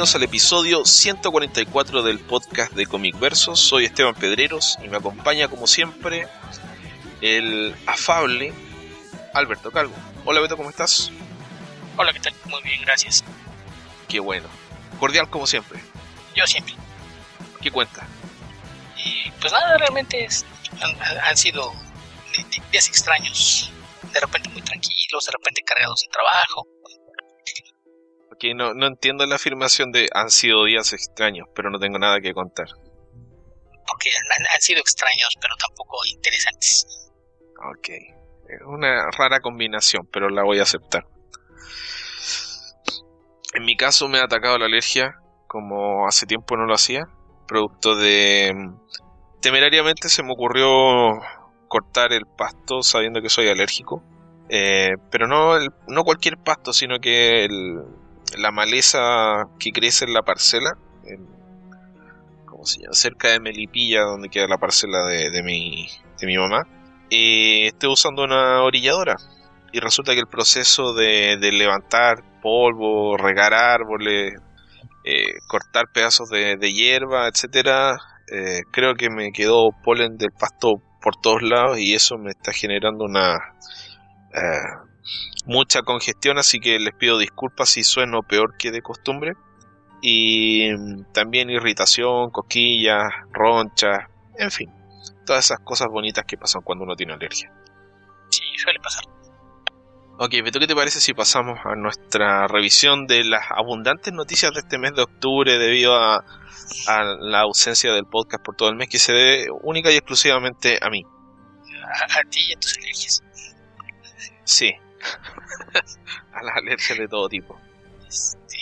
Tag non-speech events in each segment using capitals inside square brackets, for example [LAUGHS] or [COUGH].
bienvenidos al episodio 144 del podcast de Comic Versos. Soy Esteban Pedreros y me acompaña como siempre el afable Alberto Calvo. Hola Beto, ¿cómo estás? Hola, ¿qué tal? Muy bien, gracias. Qué bueno. Cordial como siempre. Yo siempre. ¿Qué cuenta? Y pues nada, realmente han, sido días extraños. De repente muy tranquilos, de repente cargados de trabajo. Ok, no, no entiendo la afirmación de han sido días extraños, pero no tengo nada que contar. Porque han, sido extraños, pero tampoco interesantes. Ok. Es una rara combinación, pero la voy a aceptar. En mi caso me ha atacado la alergia, como hace tiempo no lo hacía, producto de... Temerariamente se me ocurrió cortar el pasto sabiendo que soy alérgico, eh, pero no, no cualquier pasto, sino que la maleza que crece en la parcela, cerca de Melipilla, donde queda la parcela de, mi, de mi mamá, y estoy usando una orilladora. Y resulta que el proceso de, de levantar polvo, regar árboles, eh, cortar pedazos de, hierba, etcétera, eh, creo que me quedó polen del pasto por todos lados y eso me está generando una eh, mucha congestión, así que les pido disculpas si sueno peor que de costumbre. Y mm, también irritación, cosquillas, ronchas, en fin, todas esas cosas bonitas que pasan cuando uno tiene alergia. Sí, suele pasar. Ok, Beto, ¿qué te parece si pasamos a nuestra revisión de las abundantes noticias de este mes de octubre debido a, la ausencia del podcast por todo el mes que se debe única y exclusivamente a mí? A, ti y a tus alergias. Sí, [LAUGHS] a las alergias de todo tipo. Este,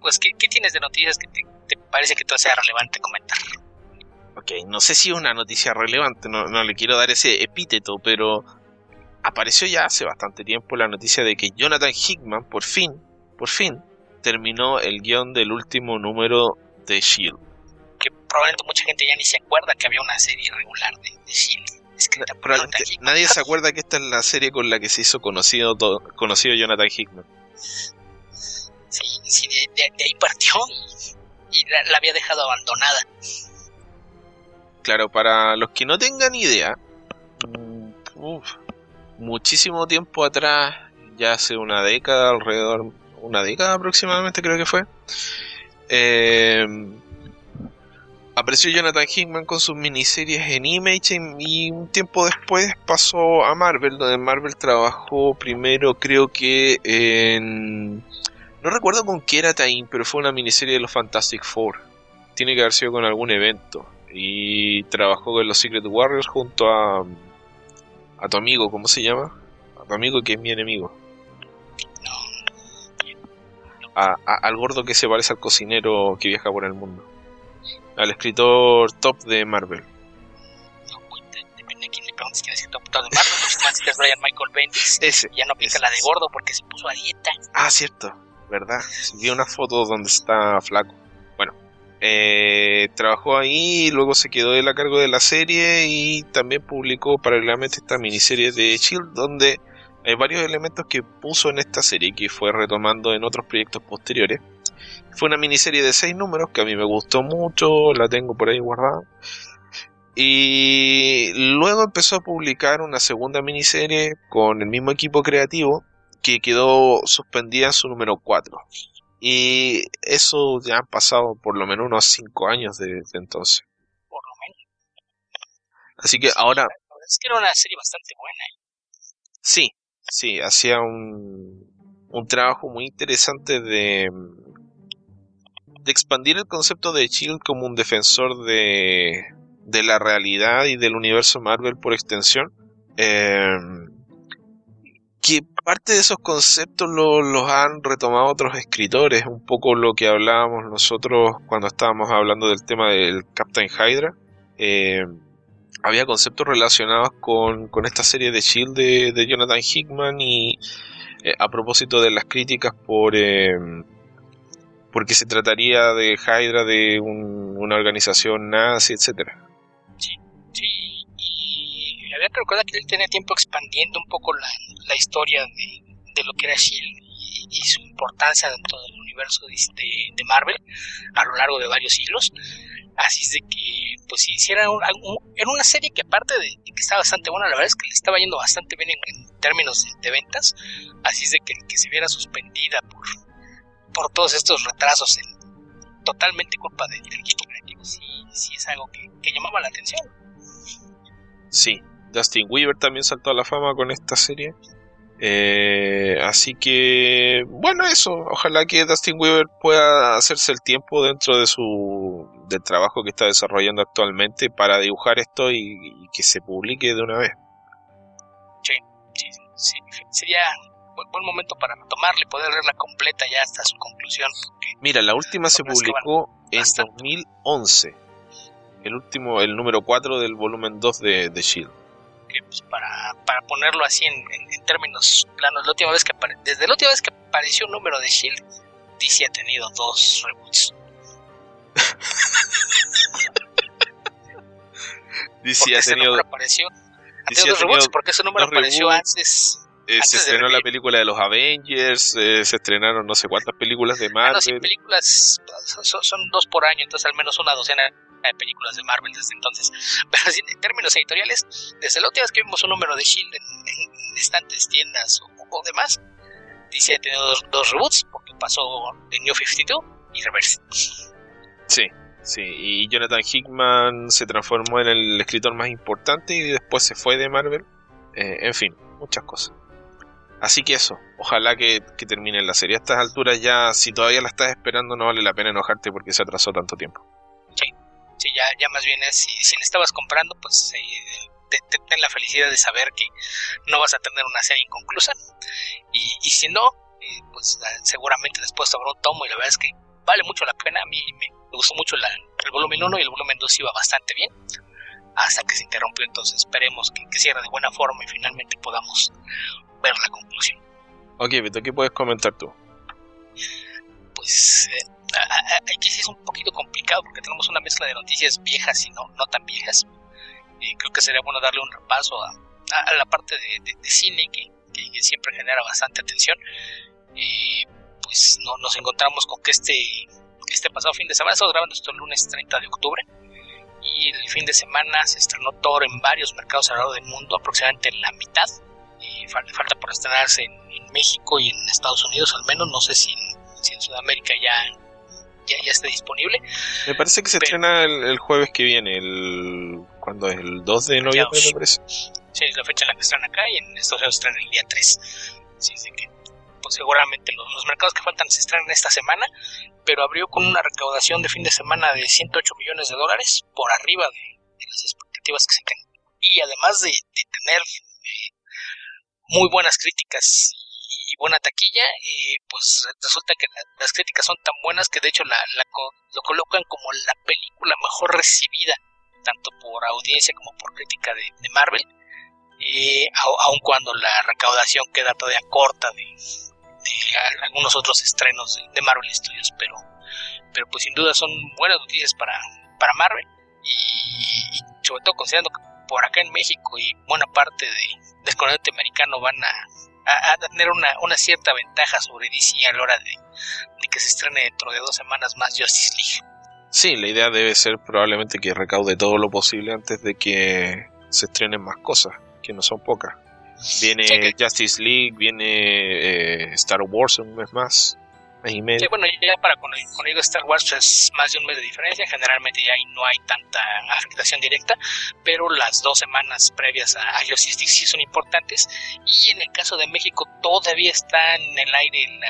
pues, ¿qué, tienes de noticias que te, parece que todo sea relevante comentar? Ok, no sé si es una noticia relevante, no, no le quiero dar ese epíteto, pero apareció ya hace bastante tiempo la noticia de que Jonathan Hickman, por fin, por fin, terminó el guion del último número de Shield. Que probablemente mucha gente ya ni se acuerda que había una serie regular de, Shield. Nadie se acuerda que esta es la serie con la que se hizo conocido, conocido Jonathan Hickman. Sí, de, ahí partió y, la, había dejado abandonada. Claro, para los que no tengan idea, uf, muchísimo tiempo atrás, ya hace una década, alrededor, una década aproximadamente creo que fue, eh, apareció Jonathan Hickman con sus miniseries en Image y un tiempo después pasó a Marvel, donde Marvel trabajó primero creo que en... No recuerdo con qué era Time, pero fue una miniserie de los Fantastic Four. Tiene que haber sido con algún evento. Y trabajó con los Secret Warriors junto a a tu amigo, ¿cómo se llama? A tu amigo que es mi enemigo. A, al gordo que se parece al cocinero que viaja por el mundo. Al escritor top de Marvel. Depende de quién le preguntes quién es el top, top de Marvel. es Brian Michael Bendis. Ese. Ya no aplica la de gordo porque se puso a dieta. Ah, cierto. ¿Verdad? Vi una foto donde está flaco. Eh, trabajó ahí, luego se quedó él a cargo de la serie y también publicó paralelamente esta miniserie de Shield donde hay varios elementos que puso en esta serie que fue retomando en otros proyectos posteriores. Fue una miniserie de seis números que a mí me gustó mucho, la tengo por ahí guardada. Y luego empezó a publicar una segunda miniserie con el mismo equipo creativo que quedó suspendida en su número 4. Y eso ya han pasado por lo menos unos 5 años desde entonces. Por lo menos. Así que ahora... Es que era una serie bastante buena. Sí, sí, hacía un, un trabajo muy interesante de, de expandir el concepto de Chill como un defensor de, de la realidad y del universo Marvel por extensión. Eh, que parte de esos conceptos los han retomado otros escritores, un poco lo que hablábamos nosotros cuando estábamos hablando del tema del Captain Hydra. Eh, había conceptos relacionados con, esta serie de Shield de, Jonathan Hickman y eh, a propósito de las críticas por eh, porque se trataría de Hydra de una organización nazi, etcétera había que recordar que él tenía tiempo expandiendo un poco la, historia de, lo que era Shield y, su importancia dentro del universo de, de, Marvel a lo largo de varios siglos. Así es de que, pues si hiciera un, era una serie que aparte de, que estaba bastante buena, la verdad es que le estaba yendo bastante bien en, términos de, ventas. Así es de que, que se viera suspendida por, por todos estos retrasos, en, totalmente culpa del, equipo creativo, sí, sí es algo que, que llamaba la atención. Sí, Dustin Weaver también saltó a la fama con esta serie. Eh, así que, bueno, eso. Ojalá que Dustin Weaver pueda hacerse el tiempo dentro de su del trabajo que está desarrollando actualmente para dibujar esto y, que se publique de una vez. Sí, sí, sí. Sería buen, momento para tomarle y poder leerla completa ya hasta su conclusión. Mira, la última se publicó en 2011. El último, el número 4 del volumen 2 de, de Shield pues, para, para ponerlo así en, términos planos, la última vez que desde la última vez que apareció un número de Shield, DC ha tenido dos reboots. [LAUGHS] DC ha tenido, apareció, ha tenido dos reboots porque ese número apareció antes. Eh, se estrenó la película de los Avengers, eh, se estrenaron no sé cuántas películas de Marvel. No, películas son, son, dos por año, entonces al menos una docena de películas de Marvel desde entonces. [LAUGHS] Pero en términos editoriales, desde la última vez que vimos un número de Shield en, estantes, tiendas o, demás, DC ha tenido dos, reboots, porque pasó de New 52 y Reverse. Sí, sí, y Jonathan Hickman se transformó en el escritor más importante y después se fue de Marvel. Eh, en fin, muchas cosas. Así que eso, ojalá que, que, termine la serie. A estas alturas ya, si todavía la estás esperando, no vale la pena enojarte porque se atrasó tanto tiempo ya, ya más bien es, si, si le estabas comprando, pues eh, ten la felicidad de saber que no vas a tener una serie inconclusa. Y, y si no, eh, pues seguramente después habrá un tomo y la verdad es que vale mucho la pena. A mí me, gustó mucho el volumen 1 y el volumen 2 iba bastante bien. Hasta que se interrumpió, entonces esperemos que, que cierre de buena forma y finalmente podamos ver la conclusión. Ok, Beto, ¿qué puedes comentar tú? Pues eh, aquí sí es un poquito complicado porque tenemos una mezcla de noticias viejas y no, no tan viejas. Creo que sería bueno darle un repaso a, la parte de, cine que, siempre genera bastante atención. pues no, nos encontramos con que este, este pasado fin de semana, estamos grabando esto el lunes 30 de octubre, y el fin de semana se estrenó Thor en varios mercados alrededor del mundo, aproximadamente en la mitad. Y falta por estrenarse en, México y en Estados Unidos al menos, no sé si si en Sudamérica ya ya, ya esté disponible. Me parece que se estrena el, jueves que viene, el cuando es el 2 de noviembre, me parece. Sí, es la fecha en la que están acá y en Estados Unidos estrenan el día 3. Así es que pues seguramente los, mercados que faltan se estrenan esta semana, pero abrió con una recaudación de fin de semana de 108 millones de dólares, por arriba de, las expectativas que se tienen. Y además de, tener eh, muy buenas críticas y buena taquilla, eh, pues resulta que las críticas son tan buenas que de hecho la, lo colocan como la película mejor recibida, tanto por audiencia como por crítica de, Marvel, eh, aun cuando la recaudación queda todavía corta de, algunos otros estrenos de, Marvel Studios, pero, pero pues sin duda son buenas noticias para, para Marvel y, sobre todo considerando que por acá en México y buena parte de, del continente americano van a a, tener una, una, cierta ventaja sobre DC a la hora de, que se estrene dentro de dos semanas más Justice League. Sí, la idea debe ser probablemente que recaude todo lo posible antes de que se estrenen más cosas, que no son pocas. Viene Justice League, viene eh, Star Wars un mes más. Sí, bueno, ya para con, el, Star Wars es más de un mes de diferencia, generalmente ya ahí no hay tanta afectación directa, pero las dos semanas previas a, Justice sí son importantes. Y en el caso de México todavía está en el aire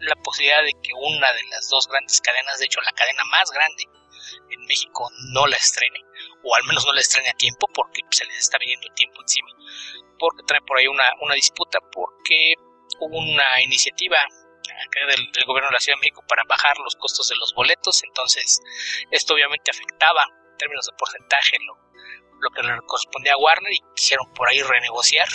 la, posibilidad de que una de las dos grandes cadenas, de hecho la cadena más grande en México, no la estrene, o al menos no la estrene a tiempo porque se les está viniendo el tiempo encima, porque trae por ahí una, una disputa, porque hubo una iniciativa del, gobierno de la Ciudad de México para bajar los costos de los boletos, entonces esto obviamente afectaba en términos de porcentaje lo, lo que le correspondía a Warner y quisieron por ahí renegociar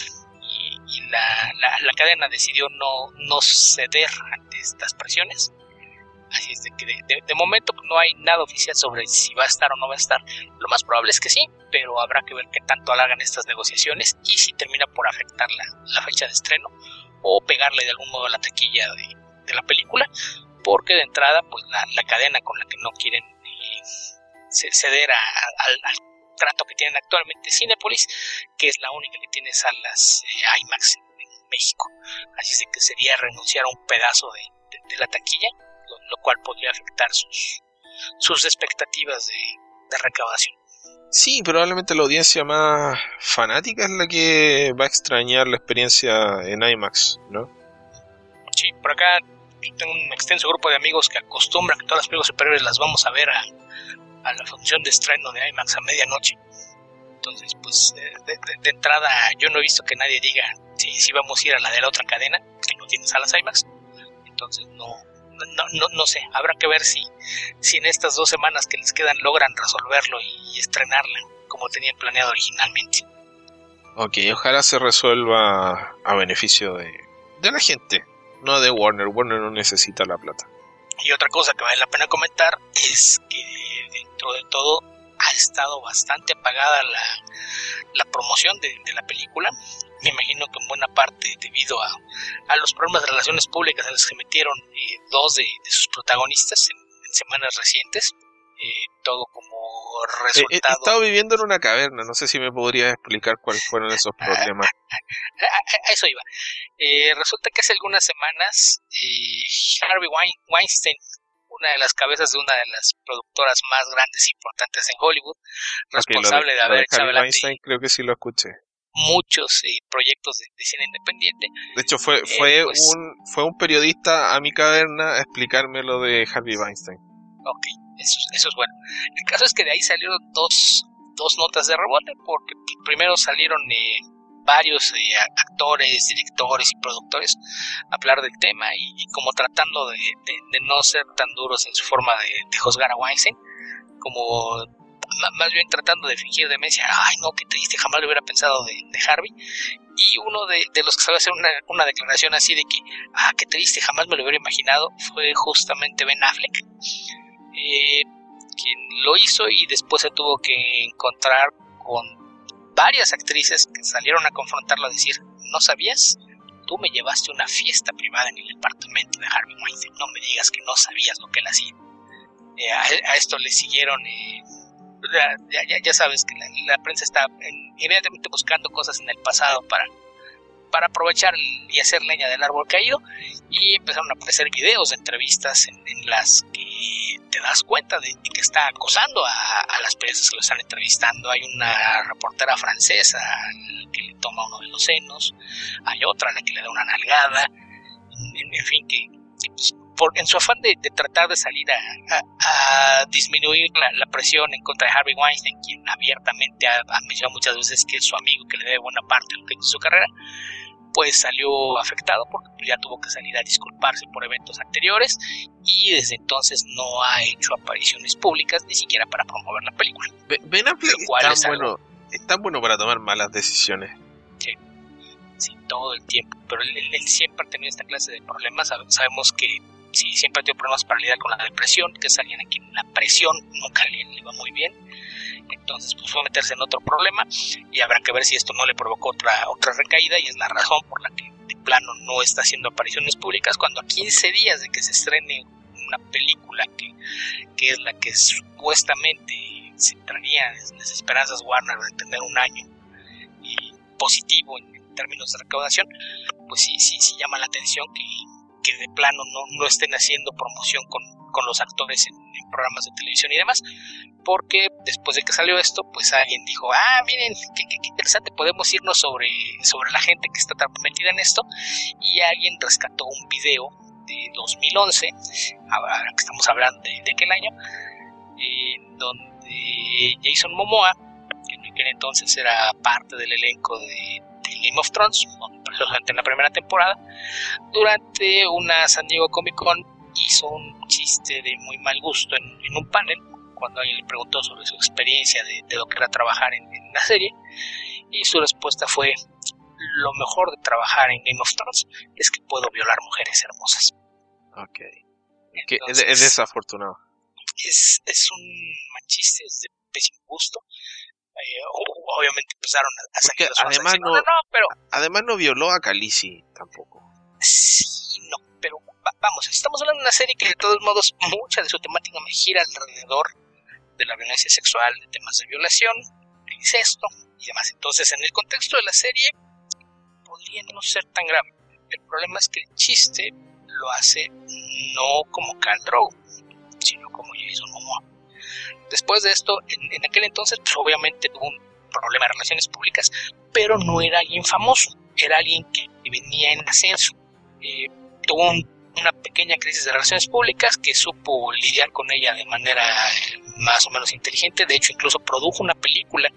y, la, la, cadena decidió no, no ceder ante estas presiones. Así es de que de, momento no hay nada oficial sobre si va a estar o no va a estar. Lo más probable es que sí, pero habrá que ver qué tanto alargan estas negociaciones y si termina por afectar la, fecha de estreno o pegarle de algún modo a la taquilla de, la película, porque de entrada, pues la, cadena con la que no quieren eh, ceder al, trato que tienen actualmente Cinepolis, que es la única que tiene salas eh, IMAX en, México. Así es de que sería renunciar a un pedazo de, la taquilla, lo, cual podría afectar sus, sus expectativas de recaudación. Sí, probablemente la audiencia más fanática es la que va a extrañar la experiencia en IMAX, ¿no? Sí, por acá tengo un extenso grupo de amigos que acostumbran que todas las películas superiores las vamos a ver a, la función de estreno de IMAX a medianoche. Entonces, pues de, entrada yo no he visto que nadie diga si, si vamos a ir a la de la otra cadena, que no tiene salas IMAX. Entonces no, no, no, no, sé, habrá que ver si, si en estas dos semanas que les quedan logran resolverlo y, estrenarla como tenían planeado originalmente. Ok, ojalá se resuelva a beneficio de, de la gente, no de Warner. Warner no necesita la plata. Y otra cosa que vale la pena comentar es que dentro de todo ha estado bastante apagada la, la promoción de, de, la película me imagino que en buena parte debido a, a los problemas de relaciones públicas en los que metieron eh, dos de, sus protagonistas en, semanas recientes, eh, todo como eh, resultado. he estado viviendo en una caverna, no sé si me podrías explicar cuáles fueron esos problemas. a, eso iba. resulta que hace algunas semanas Harvey Weinstein, una de las cabezas de una de las productoras más grandes e importantes en Hollywood, responsable de, haber echado Weinstein, creo que sí lo escuché muchos eh, proyectos de, cine independiente. De hecho, fue, eh, fue, pues un, fue un periodista a mi caverna a explicarme lo de Harvey Weinstein. Ok, eso, eso es bueno. El caso es que de ahí salieron dos, dos notas de rebote, porque primero salieron eh, varios actores, directores y productores a hablar del tema y, como tratando de, de, no ser tan duros en su forma de, juzgar a Weinstein, como más bien tratando de fingir demencia, ay no, qué triste, jamás lo hubiera pensado de, Harvey. Y uno de, los que sabe hacer una, declaración así de que, ah, qué triste, jamás me lo hubiera imaginado, fue justamente Ben Affleck, eh, quien lo hizo y después se tuvo que encontrar con varias actrices que salieron a confrontarlo a decir, ¿no sabías? Tú me llevaste a una fiesta privada en el departamento de Harvey Weinstein, no me digas que no sabías lo que él hacía. Eh, a, esto le siguieron eh, ya, ya, ya sabes que la, prensa está inmediatamente buscando cosas en el pasado para, para aprovechar y hacer leña del árbol caído y empezaron a aparecer videos de entrevistas en, las que te das cuenta de, que está acosando a, las presas que lo están entrevistando. Hay una reportera francesa que le toma uno de los senos, hay otra a la que le da una nalgada, en, fin, que, pues, en su afán de, tratar de salir a, disminuir la, presión en contra de Harvey Weinstein, quien abiertamente ha, mencionado muchas veces que es su amigo que le debe buena parte de lo que hizo su carrera, pues salió afectado porque ya tuvo que salir a disculparse por eventos anteriores y desde entonces no ha hecho apariciones públicas ni siquiera para promover la película. Ben Affleck es tan, bueno, es tan bueno para tomar malas decisiones. Sí, sí todo el tiempo, pero él, él siempre ha tenido esta clase de problemas. Sabemos que sí, siempre tenido problemas para lidiar con la depresión, que salían aquí en la presión nunca le, iba muy bien. Entonces, pues fue a meterse en otro problema y habrá que ver si esto no le provocó otra, otra recaída y es la razón por la que de plano no está haciendo apariciones públicas cuando a 15 días de que se estrene una película que, que es la que supuestamente se traería las esperanzas Warner de tener un año y positivo en, términos de recaudación, pues sí, sí, sí llama la atención que de plano no, no estén haciendo promoción con, con los actores en, programas de televisión y demás, porque después de que salió esto, pues alguien dijo, ah, miren, qué, interesante, podemos irnos sobre, sobre la gente que está tan metida en esto, y alguien rescató un video de 2011, ahora que estamos hablando de, aquel año, en donde Jason Momoa, que en aquel entonces era parte del elenco de Game of Thrones, en la primera temporada, durante una San Diego Comic Con hizo un chiste de muy mal gusto en, un panel, cuando alguien le preguntó sobre su experiencia de, lo que era trabajar en, la serie, y su respuesta fue, lo mejor de trabajar en Game of Thrones es que puedo violar mujeres hermosas. Ok. es, desafortunado. Es, es un chiste, es de pésimo gusto. Eh, obviamente empezaron a, salir además no, pero... además no violó a Khaleesi tampoco sí, no, pero vamos, estamos hablando de una serie que de todos modos mucha de su temática me gira alrededor de la violencia sexual, de temas de violación, de incesto y demás. Entonces, en el contexto de la serie, podría no ser tan grave. El problema es que el chiste lo hace no como Carl Drogo, sino como Jason Momoa. Después de esto, en, aquel entonces, pues, obviamente tuvo un problema de relaciones públicas, pero no era alguien famoso, era alguien que venía en ascenso. Eh, tuvo una pequeña crisis de relaciones públicas que supo lidiar con ella de manera eh, más o menos inteligente. De hecho, incluso produjo una película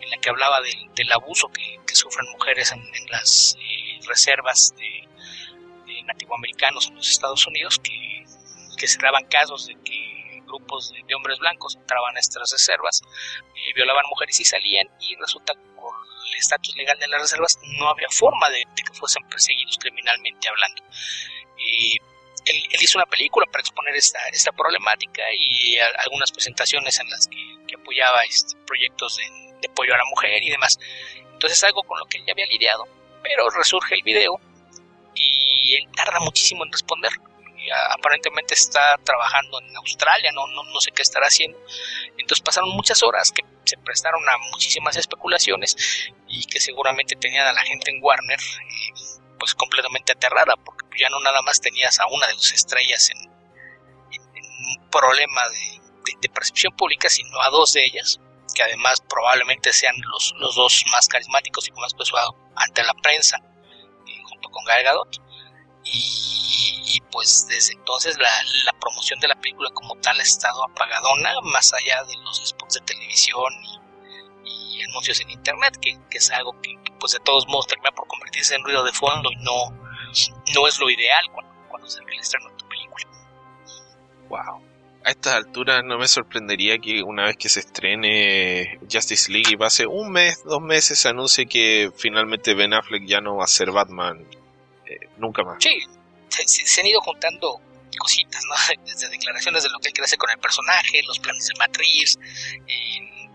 en la que hablaba del, abuso que, sufren mujeres en, las eh, reservas de, nativoamericanos en los Estados Unidos, que, que se daban casos de que grupos de, hombres blancos entraban a estas reservas, violaban mujeres y salían, y resulta que por el estatus legal de las reservas no había forma de, de que fuesen perseguidos criminalmente hablando. Y él, hizo una película para exponer esta, esta problemática y algunas presentaciones en las que, apoyaba este, proyectos de, apoyo a la mujer y demás. Entonces algo con lo que él ya había lidiado, pero resurge el video y él tarda muchísimo en responder. Aparentemente está trabajando en Australia, no, no, no sé qué estará haciendo. Entonces pasaron muchas horas que se prestaron a muchísimas especulaciones y que seguramente tenían a la gente en Warner eh, pues completamente aterrada, porque ya no nada más tenías a una de sus estrellas en, un problema de, percepción pública, sino a dos de ellas, que además probablemente sean los, los dos más carismáticos y más peso ante la prensa, eh, junto con Gal Gadot. Y, pues desde entonces la, promoción de la película como tal ha estado apagadona, más allá de los spots de televisión y anuncios en internet, que, es algo que, pues de todos modos termina por convertirse en ruido de fondo y no, no es lo ideal cuando, cuando se el estreno tu película. Wow. A estas alturas no me sorprendería que una vez que se estrene Justice League y pase un mes, dos meses, se anuncie que finalmente Ben Affleck ya no va a ser Batman eh, nunca más. Sí, se, han ido juntando cositas, ¿no? [LAUGHS] Desde declaraciones de lo que él quiere hacer con el personaje, los planes de Matriz,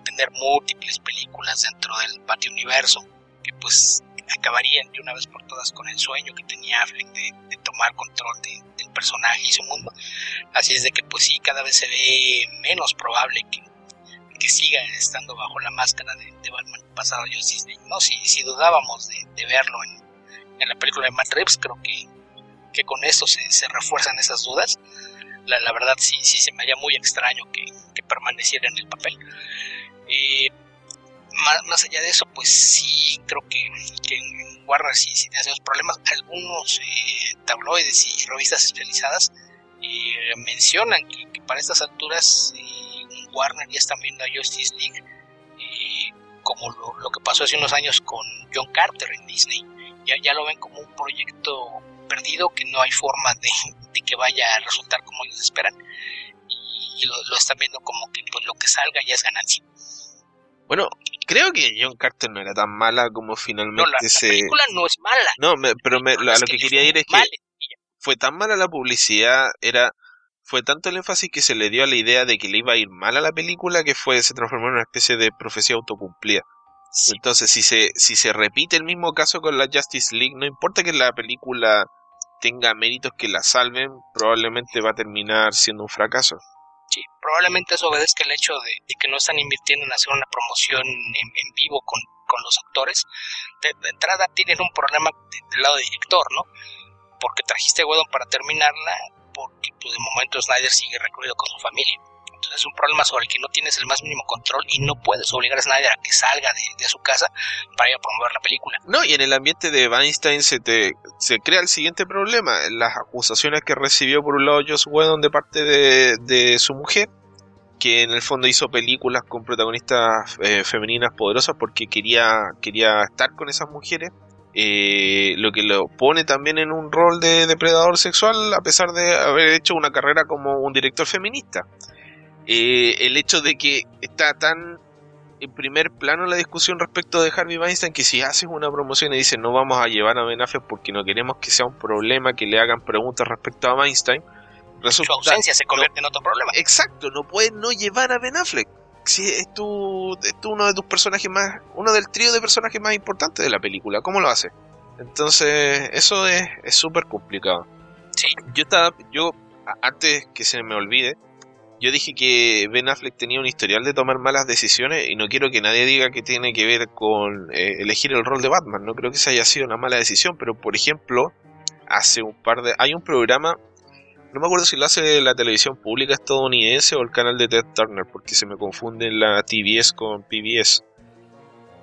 tener múltiples películas dentro del patio universo que pues acabarían de una vez por todas con el sueño que tenía Affleck de, tomar control del personaje y su mundo. Así es de que pues sí, cada vez se ve menos probable que, que siga estando bajo la máscara de, Batman pasado Justice League. No, si, si dudábamos de, verlo en, en, la película de Matt Reeves, creo que, que con esto se, se refuerzan esas dudas. La, la, verdad sí, sí se me haría muy extraño que, que permaneciera en el papel. Eh, más, allá de eso, pues sí, creo que, en Warner sí, sí tiene esos problemas. Algunos eh, tabloides y revistas especializadas eh, mencionan que, para estas alturas Warner ya están viendo a Justice League como lo, que pasó hace unos años con John Carter en Disney. Ya, ya lo ven como un proyecto perdido que no hay forma de, de que vaya a resultar como ellos esperan. Y, lo, lo, están viendo como que pues, lo que salga ya es ganancia. Bueno, creo que John Carter no era tan mala como finalmente no, se... La película no es mala. No, pero me, lo, a lo que, quería ir es que fue tan mala la publicidad, era fue tanto el énfasis que se le dio a la idea de que le iba a ir mal a la película que fue se transformó en una especie de profecía autocumplida. Entonces, si se si se repite el mismo caso con la Justice League, no importa que la película tenga méritos que la salven, probablemente va a terminar siendo un fracaso. Sí, probablemente eso obedezca el hecho de, que no están invirtiendo en hacer una promoción en, vivo con, los actores. De, entrada tienen un problema del lado de director, ¿no? Porque trajiste a Wedon para terminarla, porque pues, de momento Snyder sigue recluido con su familia. Es un problema sobre el que no tienes el más mínimo control y no puedes obligar a Snyder a que salga de, su casa para ir a promover la película. No, y en el ambiente de Weinstein se, te, se crea el siguiente problema. Las acusaciones que recibió por un lado Joss Whedon de parte de, su mujer, que en el fondo hizo películas con protagonistas eh, femeninas poderosas porque quería, quería estar con esas mujeres. Eh, lo que lo pone también en un rol de depredador sexual a pesar de haber hecho una carrera como un director feminista. Eh, el hecho de que está tan en primer plano la discusión respecto de Harvey Weinstein que si haces una promoción y dices no vamos a llevar a Ben Affleck porque no queremos que sea un problema que le hagan preguntas respecto a Weinstein resulta, su ausencia se convierte en otro problema exacto no puedes no llevar a Ben Affleck si es tu, es uno de tus personajes más uno del trío de personajes más importantes de la película ¿cómo lo hace? Entonces, eso es súper complicado. Sí. Yo estaba, yo, antes que se me olvide, yo dije que Ben Affleck tenía un historial de tomar malas decisiones y no quiero que nadie diga que tiene que ver con eh, elegir el rol de Batman. No creo que esa haya sido una mala decisión, pero por ejemplo, hace un par de... Hay un programa, no me acuerdo si lo hace la televisión pública estadounidense o el canal de Ted Turner, porque se me confunde la TBS con PBS,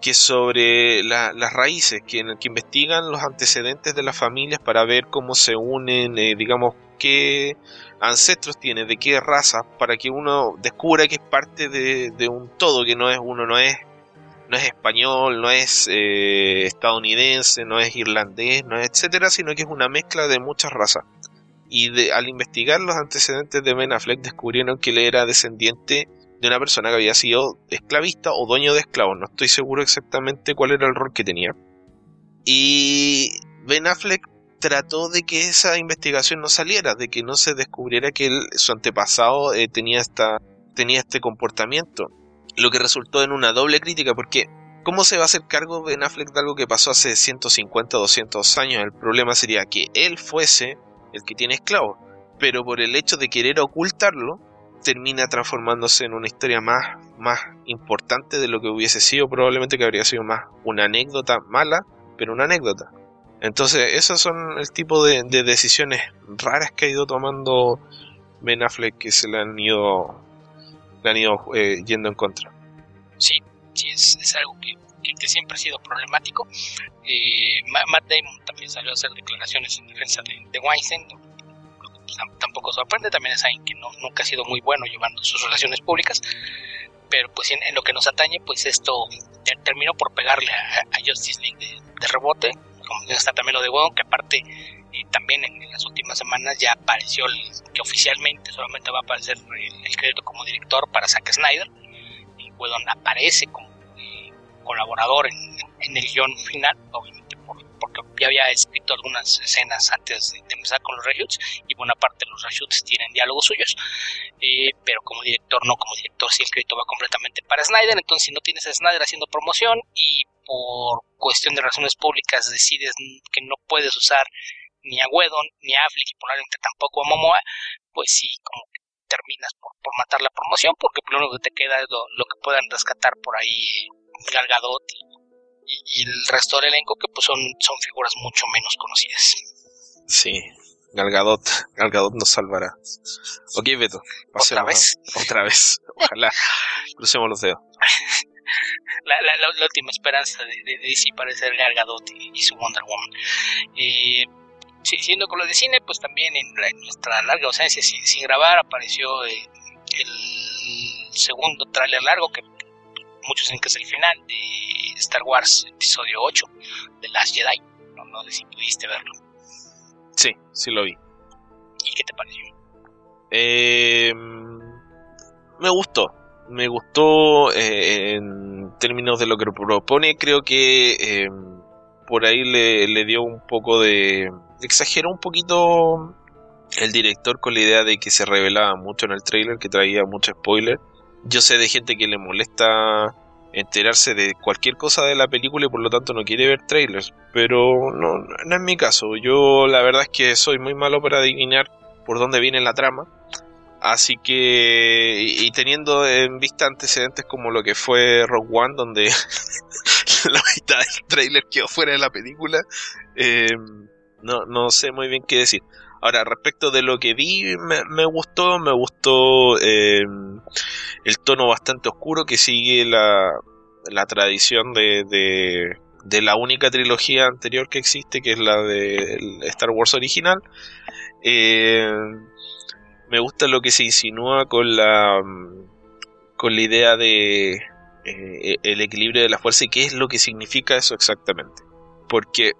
que es sobre las raíces, que, en el que investigan los antecedentes de las familias para ver cómo se unen, eh, digamos, qué ancestros tiene, de qué raza, para que uno descubra que es parte de, un todo, que no es uno, no es no es español, no es eh, estadounidense, no es irlandés, no es etcétera, sino que es una mezcla de muchas razas. Y de, al investigar los antecedentes de Ben Affleck descubrieron que él era descendiente de una persona que había sido esclavista o dueño de esclavos. No estoy seguro exactamente cuál era el rol que tenía. Y Ben Affleck trató de que esa investigación no saliera, de que no se descubriera que él, su antepasado eh, tenía, esta, tenía este comportamiento. Lo que resultó en una doble crítica, porque ¿cómo se va a hacer cargo Ben Affleck de algo que pasó hace 150 o 200 años? El problema sería que él fuese el que tiene esclavos, pero por el hecho de querer ocultarlo, termina transformándose en una historia más, más importante de lo que hubiese sido, probablemente que habría sido más una anécdota mala, pero una anécdota. Entonces, esos son el tipo de, decisiones raras que ha ido tomando Ben Affleck que se le han ido, han ido eh, yendo en contra. Sí, sí, es, algo que, siempre ha sido problemático. Eh, Matt Damon también salió a hacer declaraciones en defensa de, Weinstein. Tampoco sorprende, también es alguien que no, nunca ha sido muy bueno llevando sus relaciones públicas. Pero pues en, lo que nos atañe, pues esto terminó por pegarle a, Justice League de rebote como está también lo de Wedon, que aparte eh, también en, las últimas semanas ya apareció que oficialmente solamente va a aparecer el, crédito como director para Zack Snyder. Y Wedon aparece como eh, colaborador en, el guion final, obviamente ya había escrito algunas escenas antes de, empezar con los reshoots y buena parte de los reshoots tienen diálogos suyos, eh, pero como director no, como director sí el crédito va completamente para Snyder, entonces si no tienes a Snyder haciendo promoción y por cuestión de razones públicas decides que no puedes usar ni a Wedon ni a Affleck y probablemente tampoco a Momoa, pues sí, como que terminas por, matar la promoción porque lo único que te queda es lo, que puedan rescatar por ahí Gal Gadot y, el resto del elenco que pues son, son figuras mucho menos conocidas. Sí, Galgadot, Galgadot nos salvará. Ok, Beto, ¿Otra vez? Otra vez, [LAUGHS] ojalá. Crucemos los dedos. la, última esperanza de, de, DC parece el Gargadot y, su Wonder Woman. Eh, siendo con lo de cine, pues también en, nuestra larga ausencia sin, grabar apareció eh, el segundo tráiler largo que muchos dicen que es el final de Star Wars episodio 8 de Last Jedi. No, no sé si pudiste verlo. Sí, sí lo vi. ¿Y qué te pareció? Eh, me gustó me gustó eh, en términos de lo que propone. Creo que eh, por ahí le, dio un poco de. exageró un poquito el director con la idea de que se revelaba mucho en el trailer, que traía mucho spoiler. Yo sé de gente que le molesta enterarse de cualquier cosa de la película y por lo tanto no quiere ver trailers, pero no, no es mi caso. Yo la verdad es que soy muy malo para adivinar por dónde viene la trama Así que, y, teniendo en vista antecedentes como lo que fue Rogue One, donde [LAUGHS] la mitad del trailer quedó fuera de la película, em, no, no sé muy bien qué decir. Ahora, respecto de lo que vi, me, gustó, me gustó em, el tono bastante oscuro que sigue la, la tradición de, de, la única trilogía anterior que existe, que es la de Star Wars original. Eh, me gusta lo que se insinúa con la con la idea de eh, el equilibrio de la fuerza y qué es lo que significa eso exactamente porque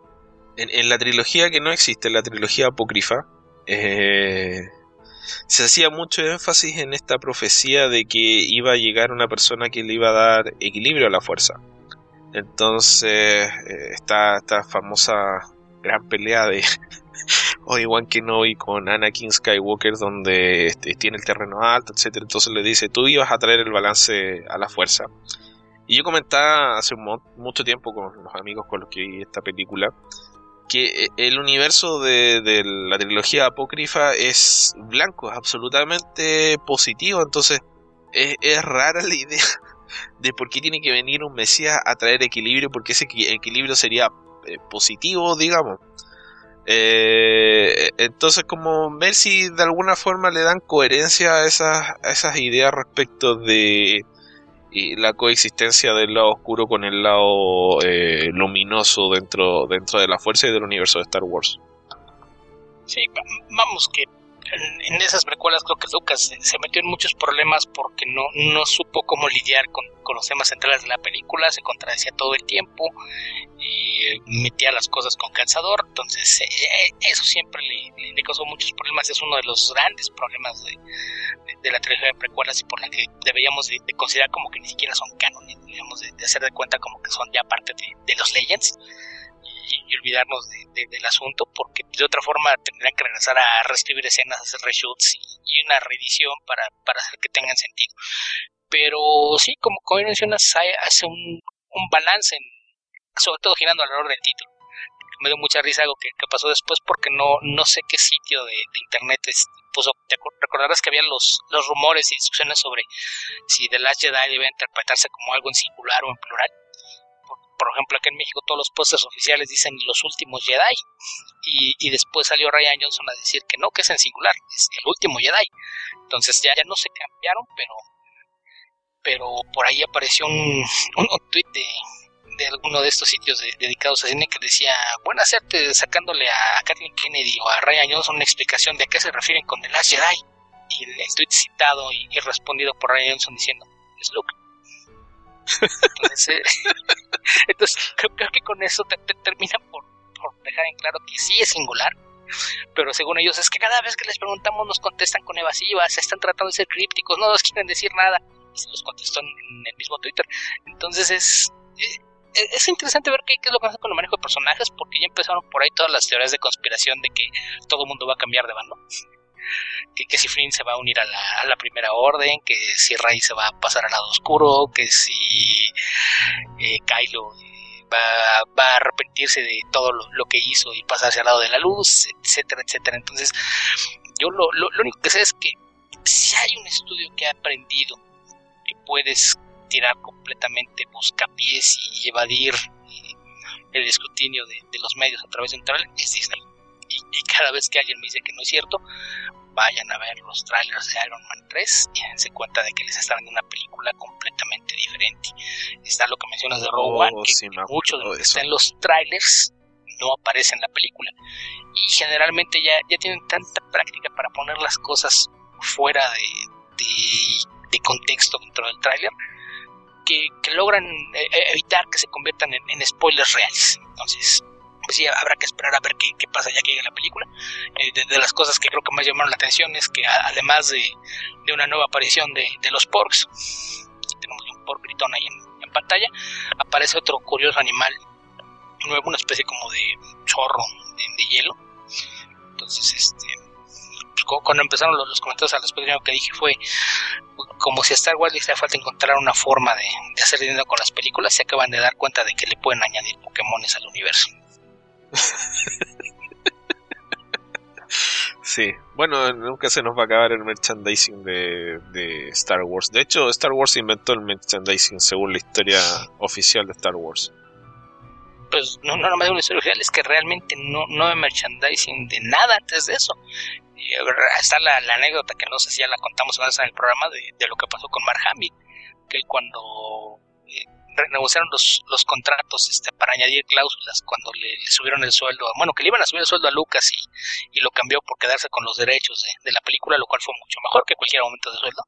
en, la trilogía que no existe la trilogía apócrifa eh, se hacía mucho énfasis en esta profecía de que iba a llegar una persona que le iba a dar equilibrio a la fuerza entonces eh, está esta famosa gran pelea de [LAUGHS] Obi-Wan Kenobi con Anakin Skywalker donde este, tiene el terreno alto, etcétera. Entonces le dice, tú ibas a traer el balance a la fuerza. Y yo comentaba hace mucho tiempo con los amigos con los que vi esta película que el universo de, de, la trilogía apócrifa es blanco, es absolutamente positivo, entonces es, es, rara la idea [LAUGHS] de por qué tiene que venir un Mesías a traer equilibrio, porque ese equilibrio sería eh, positivo, digamos. Eh, entonces, como ver si de alguna forma le dan coherencia a esas, a esas ideas respecto de la coexistencia del lado oscuro con el lado eh, luminoso dentro, dentro de la fuerza y del universo de Star Wars. Sí, vamos, que en, esas precuelas creo que Lucas se, metió en muchos problemas porque no, no supo cómo lidiar con, los temas centrales de la película, se contradecía todo el tiempo, y metía las cosas con calzador, entonces eh, eso siempre le, causó muchos problemas, es uno de los grandes problemas de, de, la trilogía de precuelas y por la que deberíamos de, considerar como que ni siquiera son cánones, deberíamos de, hacer de cuenta como que son ya parte de, los Legends y, olvidarnos del asunto, porque de otra forma tendrían que regresar a reescribir escenas, hacer reshoots y, una reedición para, para hacer que tengan sentido. Pero sí, como, como mencionas, hace un, un balance, sobre todo girando alrededor del título. Me dio mucha risa algo que, pasó después porque no, no sé qué sitio de, internet puso. Te recordarás que había los, los rumores y discusiones sobre si The Last Jedi debe interpretarse como algo en singular o en plural por ejemplo, aquí en México todos los pósters oficiales dicen los últimos Jedi. Y, después salió Ryan Johnson a decir que no, que es en singular, es el último Jedi. Entonces ya, ya no se cambiaron, pero pero por ahí apareció un, un, tweet de, de alguno de estos sitios dedicados a cine que decía, bueno, hacerte sacándole a Kathleen Kennedy o a Ryan Johnson una explicación de a qué se refieren con The Last Jedi. Y el tweet citado y, respondido por Ryan Johnson diciendo, es Luke. Entonces, eh, [LAUGHS] entonces creo, que con eso te, terminan por, dejar en claro que sí es singular, pero según ellos es que cada vez que les preguntamos nos contestan con evasivas, están tratando de ser crípticos, no nos quieren decir nada, y se los contestó en, el mismo Twitter. Entonces es, eh, es, interesante ver qué, es lo que pasa con el manejo de personajes, porque ya empezaron por ahí todas las teorías de conspiración de que todo el mundo va a cambiar de bando [LAUGHS] que, si Flynn se va a unir a la, primera orden, que si Rey se va a pasar al lado oscuro, que si eh, Kylo va, va, a arrepentirse de todo lo, que hizo y pasarse al lado de la luz, etcétera, etcétera. Entonces, yo lo, lo, único que sé es que si hay un estudio que ha aprendido que puedes tirar completamente buscapiés y evadir eh, el escrutinio de, los medios a través de un trailer es Disney. y, cada vez que alguien me dice que no es cierto, vayan a ver los trailers de Iron Man 3 y dense cuenta de que les están dando una película completamente diferente. Está lo que mencionas de Rogue One, oh, que muchos de los que están en los trailers no aparecen en la película. Y generalmente ya, ya tienen tanta práctica para poner las cosas fuera de, de, contexto dentro del tráiler que, logran eh, evitar que se conviertan en, en spoilers reales. Entonces, pues sí, habrá que esperar a ver qué, pasa ya que llegue la película. Eh, de, las cosas que creo que más llamaron la atención es que además de, una nueva aparición de, los porks, tenemos un pork gritón ahí en, pantalla, aparece otro curioso animal nuevo, una especie como de chorro de, hielo. Entonces, este, cuando empezaron los, comentarios al respecto, lo que dije fue como si a Star Wars le hacía falta encontrar una forma de, de hacer dinero con las películas, se acaban de dar cuenta de que le pueden añadir Pokémones al universo. [LAUGHS] sí, bueno, nunca se nos va a acabar el merchandising de, Star Wars. De hecho, Star Wars inventó el merchandising según la historia oficial de Star Wars. Pues no, no, no me una historia oficial, es que realmente no, no hay merchandising de nada antes de eso. Y está la, anécdota que no sé si ya la contamos en el programa de, de lo que pasó con Mark Hamill, que cuando renegociaron los, los contratos este, para añadir cláusulas cuando le, subieron el sueldo, bueno, que le iban a subir el sueldo a Lucas y, y lo cambió por quedarse con los derechos de, la película, lo cual fue mucho mejor que cualquier aumento de sueldo.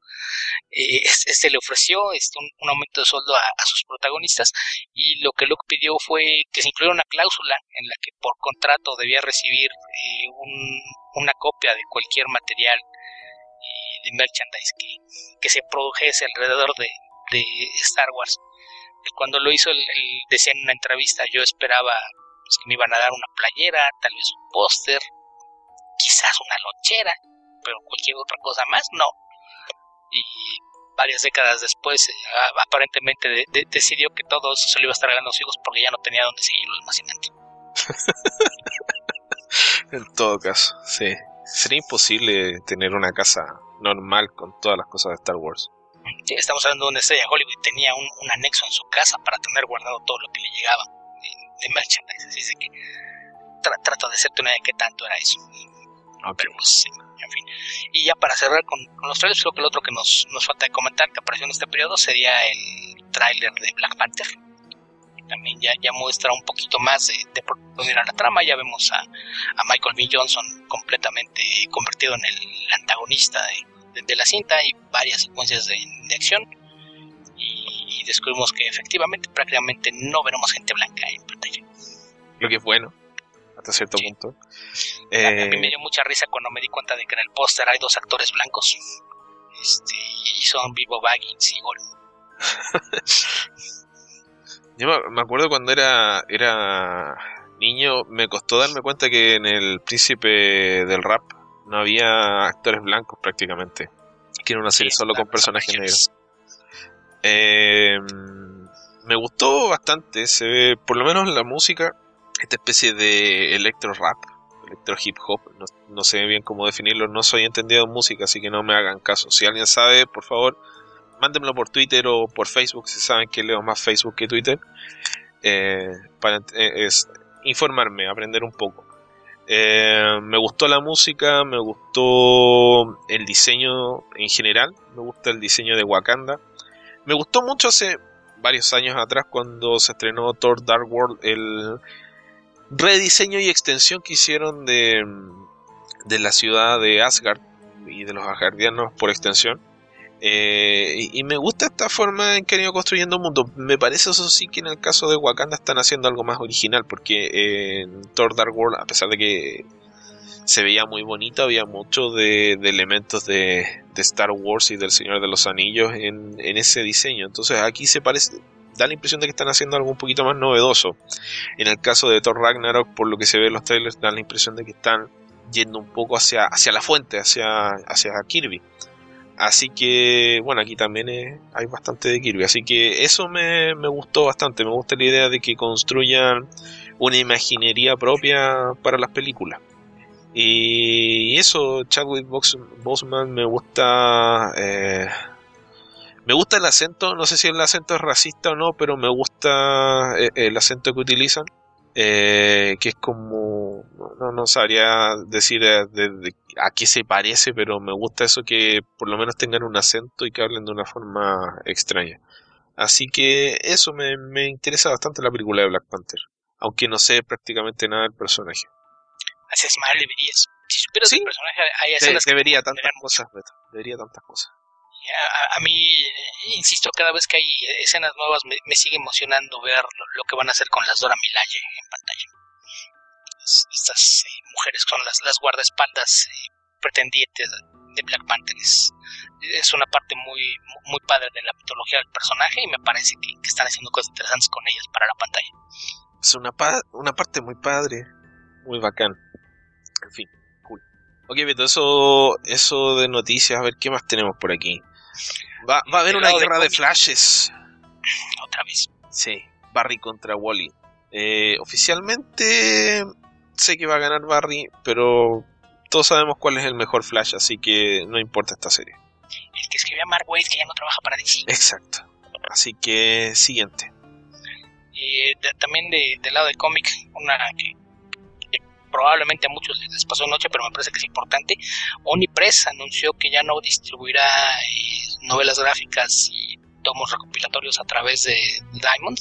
Eh, este le ofreció este, un, aumento de sueldo a, sus protagonistas y lo que Luke pidió fue que se incluyera una cláusula en la que por contrato debía recibir eh, un, una copia de cualquier material eh, de merchandise que, se produjese alrededor de, de Star Wars cuando lo hizo, el, decía en una entrevista, yo esperaba pues, que me iban a dar una playera, tal vez un póster, quizás una lonchera, pero cualquier otra cosa más, no. Y varias décadas después, eh, aparentemente decidió que todo eso se lo iba a estar regalando a sus hijos porque ya no tenía dónde seguir el almacenamiento. [LAUGHS] en todo caso, sí. Sería imposible tener una casa normal con todas las cosas de Star Wars. Sí, estamos hablando de una estrella Hollywood tenía un, anexo en su casa para tener guardado todo lo que le llegaba de, merchandise. Así que trato de hacerte una idea de qué tanto era eso. Pero pues, en fin. Y ya para cerrar con, los trailers, creo que el otro que nos, nos falta de comentar que apareció en este periodo sería el tráiler de Black Panther. también ya, ya muestra un poquito más de, de por dónde la trama. Ya vemos a, a, Michael B. Johnson completamente convertido en el antagonista de, de, la cinta y varias secuencias de, acción. Y, descubrimos que efectivamente prácticamente no veremos gente blanca en pantalla. Lo que es bueno hasta cierto punto. a mí me eh, dio mucha risa cuando me di cuenta de que en el póster hay dos actores blancos. Este, y son Vivo Baggins y Gol. [LAUGHS] Yo me acuerdo cuando era, era niño, me costó darme cuenta que en el Príncipe del Rap no había actores blancos prácticamente. Que era una serie solo con personajes negros. Eh, me gustó bastante, se ve, por lo menos la música, esta especie de electro rap, electro hip hop, no, sé bien cómo definirlo, no soy entendido en música, así que no me hagan caso. Si alguien sabe, por favor, mándenmelo por Twitter o por Facebook, si saben que leo más Facebook que Twitter, eh, para eh, informarme, aprender un poco. Eh, me gustó la música, me gustó el diseño en general, me gusta el diseño de Wakanda. Me gustó mucho hace varios años atrás cuando se estrenó Thor Dark World el rediseño y extensión que hicieron de, de la ciudad de Asgard y de los asgardianos por extensión. Eh, y, me gusta esta forma en que han ido construyendo un mundo. Me parece eso sí que en el caso de Wakanda están haciendo algo más original, porque en Thor Dark World, a pesar de que se veía muy bonito, había mucho de, elementos de, Star Wars y del Señor de los Anillos en, en, ese diseño. Entonces aquí se parece, da la impresión de que están haciendo algo un poquito más novedoso. En el caso de Thor Ragnarok, por lo que se ve en los trailers, da la impresión de que están yendo un poco hacia, hacia la fuente, hacia, hacia Kirby. Así que, bueno, aquí también hay bastante de Kirby. Así que eso me, gustó bastante. Me gusta la idea de que construyan una imaginería propia para las películas. Y eso, Chadwick Boseman me gusta eh, me gusta el acento, no sé si el acento es racista o no, pero me gusta eh, el acento que utilizan, eh, que es como, no, no sabría decir eh, a qué se parece, pero me gusta eso que por lo menos tengan un acento y que hablen de una forma extraña. Así que eso me, me interesa bastante la película de Black Panther, aunque no sé prácticamente nada del personaje. Así es, mal deberías. Si supieras el personaje, hay escenas debería tantas cosas, Debería tantas cosas a, mí, insisto, cada vez que hay escenas nuevas me, sigue emocionando ver lo, que van a hacer con las Dora Milaje en pantalla. Estas eh, mujeres son las, las guardaespaldas eh, pretendientes de Black Panther. Es, una parte muy, muy padre de la mitología del personaje y me parece que, están haciendo cosas interesantes con ellas para la pantalla. Es una, una parte muy padre, muy bacán. En fin, cool. Ok, Beto, eso, eso de noticias, a ver qué más tenemos por aquí. Va, a haber una guerra de, flashes. Otra vez. Sí, Barry contra Wally. Eh, oficialmente sé que va a ganar Barry, pero todos sabemos cuál es el mejor Flash, así que no importa esta serie. El que escribió a Mark Waid, que ya no trabaja para DC. Exacto. Así que, siguiente. Y también del lado del cómic, una que probablemente a muchos les pasó noche, pero me parece que es importante. Onipress anunció que ya no distribuirá eh, novelas gráficas y tomos recopilatorios a través de Diamond.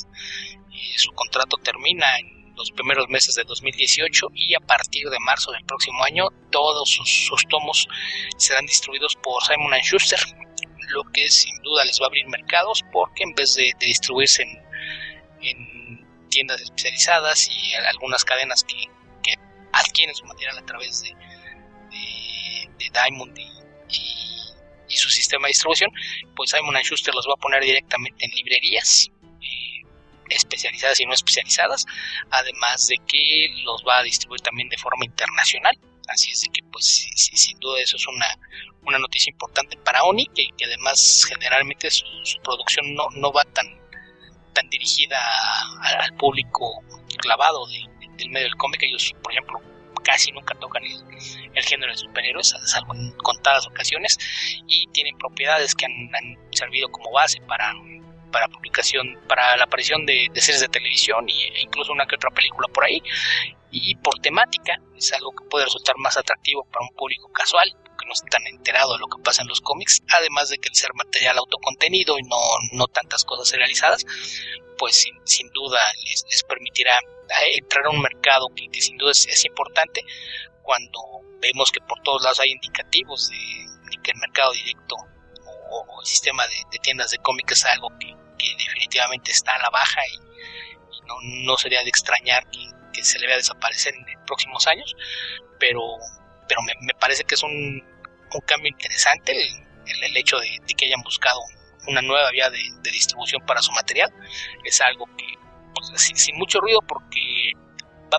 su contrato termina en los primeros meses de 2018 y a partir de marzo del próximo año todos sus, tomos serán distribuidos por Simon Schuster, lo que sin duda les va a abrir mercados porque en vez de, distribuirse en tiendas especializadas y algunas cadenas que, adquieren su material a través de, Diamond y, su sistema de distribución, pues Simon Schuster los va a poner directamente en librerías especializadas y no especializadas, además de que los va a distribuir también de forma internacional. Así es que, pues, sin duda eso es una, una noticia importante para Oni, que, además generalmente su, producción no, no va tan, tan dirigida al público clavado de, del medio del cómic. Ellos, por ejemplo, casi nunca tocan el, género de superhéroes, salvo en contadas ocasiones, y tienen propiedades que han, servido como base para, para publicación, para la aparición de, series de televisión e incluso una que otra película por ahí. Y por temática es algo que puede resultar más atractivo para un público casual, que no esté tan enterado de lo que pasa en los cómics, además de que el ser material autocontenido y no, no tantas cosas serializadas, pues sin, duda les, permitirá eh, entrar a un mercado que, sin duda es, importante cuando vemos que por todos lados hay indicativos de, que el mercado directo o, el sistema de, tiendas de cómics es algo que, definitivamente está a la baja y, no, sería de extrañar que, se le vea desaparecer en, próximos años, pero, pero me, parece que es un, un cambio interesante el, el, hecho de, que hayan buscado una nueva vía de, distribución para su material. Es algo que, pues, sin, mucho ruido, porque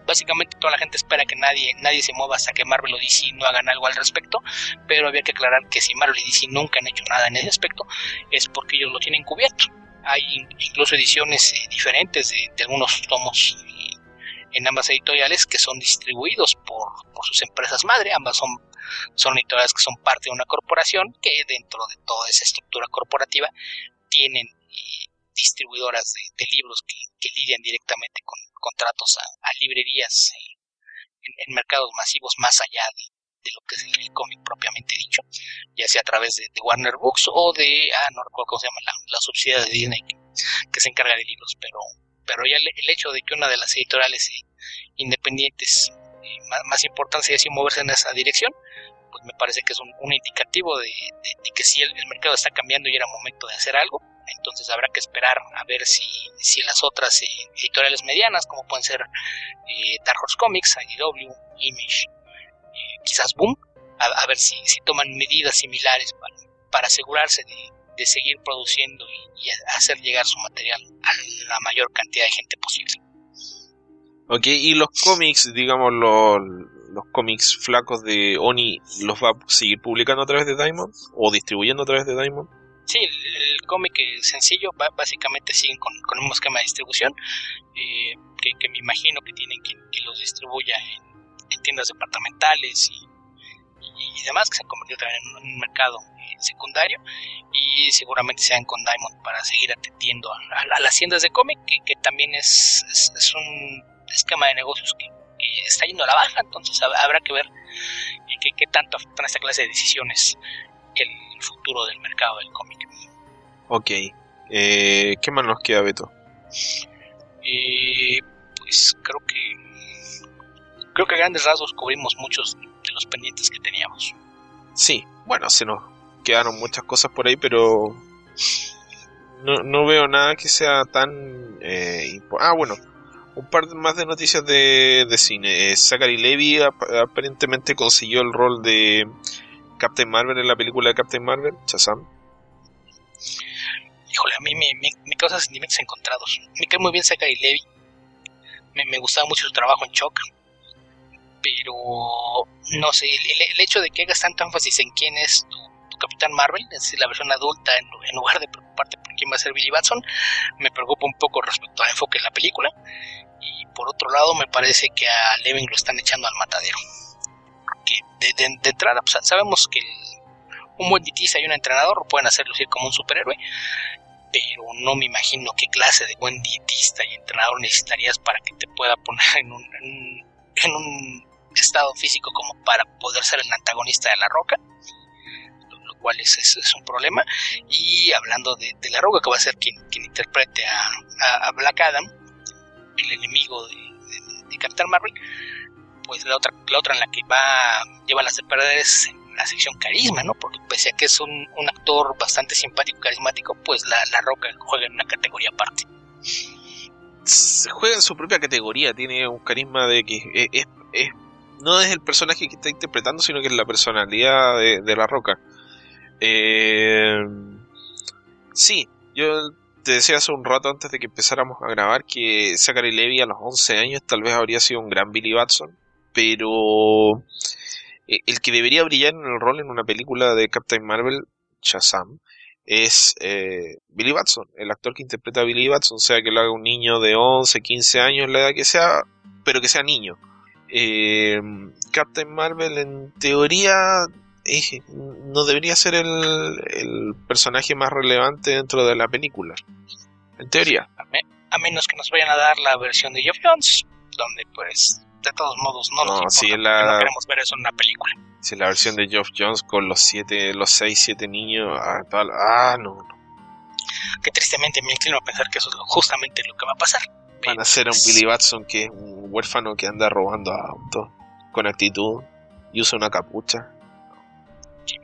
básicamente toda la gente espera que nadie, nadie se mueva hasta que Marvel o DC no hagan algo al respecto, pero había que aclarar que si Marvel y DC nunca han hecho nada en ese aspecto, es porque ellos lo tienen cubierto. Hay incluso ediciones eh, diferentes de, algunos tomos eh, en ambas editoriales que son distribuidos por, sus empresas madre, ambas son son editoriales que son parte de una corporación que dentro de toda esa estructura corporativa tienen eh, distribuidoras de, libros que, lidian directamente con contratos a, librerías eh, en, mercados masivos más allá de, lo que es el cómic propiamente dicho, ya sea a través de, Warner Books o de, ah, no recuerdo cómo se llama, la, la subsidiaria de Disney que, se encarga de libros, pero, pero ya el, hecho de que una de las editoriales eh, independientes más, importancia es moverse en esa dirección, pues me parece que es un, indicativo de, que si el, mercado está cambiando y era momento de hacer algo, entonces habrá que esperar a ver si, si las otras eh, editoriales medianas, como pueden ser eh, Dark Horse Comics, IDW, Image, eh, quizás Boom, a, ver si, si, toman medidas similares para, para asegurarse de, seguir produciendo y, y hacer llegar su material a la mayor cantidad de gente posible. Ok, y los cómics, digamos, los, los cómics flacos de Oni, ¿los va a seguir publicando a través de Diamond? ¿O distribuyendo a través de Diamond? Sí, el, cómic sencillo básicamente siguen con, con, un esquema de distribución eh, que, me imagino que tienen quien, los distribuya en, tiendas departamentales y, demás, que se han convertido también en un mercado eh, secundario y seguramente sean con Diamond para seguir atendiendo a, las tiendas de cómic, que, también es, es un esquema de negocios que, está yendo a la baja, entonces habrá que ver qué, qué tanto afectan esta clase de decisiones el futuro del mercado del cómic. Ok, eh, ¿qué más nos queda, Beto? Eh, pues creo que creo que a grandes rasgos cubrimos muchos de los pendientes que teníamos. Sí, bueno, se nos quedaron muchas cosas por ahí, pero no, no veo nada que sea tan... Eh, ah, bueno, un par más de noticias de, cine. Eh, Zachary Levy aparentemente consiguió el rol de Captain Marvel en la película de Captain Marvel, Shazam. Híjole, a mí me, causa sentimientos encontrados. Me cae muy bien Zachary Levy. Me, gustaba mucho su trabajo en Shock. Pero no sé, el, hecho de que hagas tanto énfasis en quién es tu, Capitán Marvel, es decir, la versión adulta, en, en, lugar de preocuparte por quién va a ser Billy Batson, me preocupa un poco respecto al enfoque de la película y por otro lado me parece que a Levin lo están echando al matadero. Que de, entrada pues, sabemos que un buen dietista y un entrenador pueden hacer lucir como un superhéroe, pero no me imagino qué clase de buen dietista y entrenador necesitarías para que te pueda poner en un, en, un estado físico como para poder ser el antagonista de la roca cual es, es, un problema y hablando de, la roca que va a ser quien, quien interprete a, a Black Adam el enemigo de, de, Capitán Marvel, pues la otra, la otra en la que va, lleva las de perder es en la sección carisma, ¿no? Porque pese a que es un, actor bastante simpático carismático, pues la, la Roca juega en una categoría aparte. Juega en su propia categoría, tiene un carisma de que es, es, no es el personaje que está interpretando, sino que es la personalidad de la Roca. Eh, sí, yo te decía hace un rato antes de que empezáramos a grabar que Zachary Levy a los 11 años tal vez habría sido un gran Billy Batson, pero eh, el que debería brillar en el rol en una película de Captain Marvel, Shazam, es eh, Billy Batson, el actor que interpreta a Billy Batson, sea que lo haga un niño de 11, 15 años, la edad que sea, pero que sea niño. Eh, Captain Marvel en teoría no debería ser el, personaje más relevante dentro de la película. En teoría. A, menos que nos vayan a dar la versión de Jeff Jones, donde pues de todos modos no, nos importa, no queremos ver eso en una película. Si la versión de Geoff Jones con los siete, los seis, siete niños, ah, tal, ah, no, no. Que tristemente me inclino a pensar que eso es justamente lo que va a pasar. Van a a un Billy Batson que es un huérfano que anda robando autos con actitud y usa una capucha.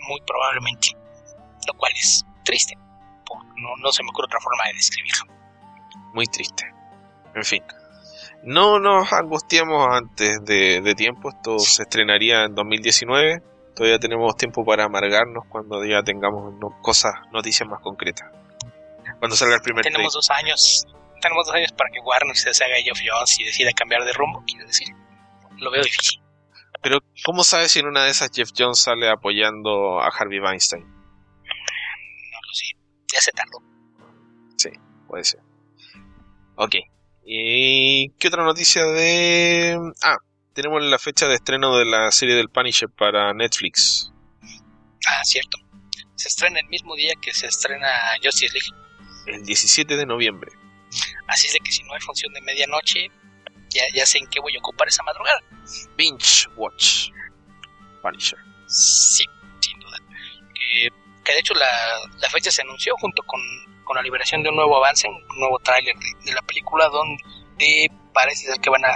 Muy probablemente. Lo cual es triste. No, no se me ocurre otra forma de describirlo. Muy triste. En fin. No nos angustiemos antes de, tiempo, esto se estrenaría en 2019. Todavía tenemos tiempo para amargarnos cuando ya tengamos cosas, noticias más concretas. Cuando salga el primer Tenemos dos años, tenemos dos años para que Warner se haga Geoff Jones y decida cambiar de rumbo, quiero decir. Lo veo difícil. Pero, ¿cómo sabes si en una de esas Jeff Jones sale apoyando a Harvey Weinstein? No lo sé, ya se tardó. Sí, puede ser. Ok, ¿Y qué otra noticia de...? Ah, tenemos la fecha de estreno de la serie del Punisher para Netflix. Ah, cierto. Se estrena el mismo día que se estrena Justice League. El 17 de noviembre. Así es de que si no hay función de medianoche, ya, ya sé en qué voy a ocupar esa madrugada. Binge Watch. Punisher. Sí, sin duda. Que, que de hecho la, la fecha se anunció junto con con la liberación de un nuevo avance, un nuevo tráiler de, la película donde parece ser que van a,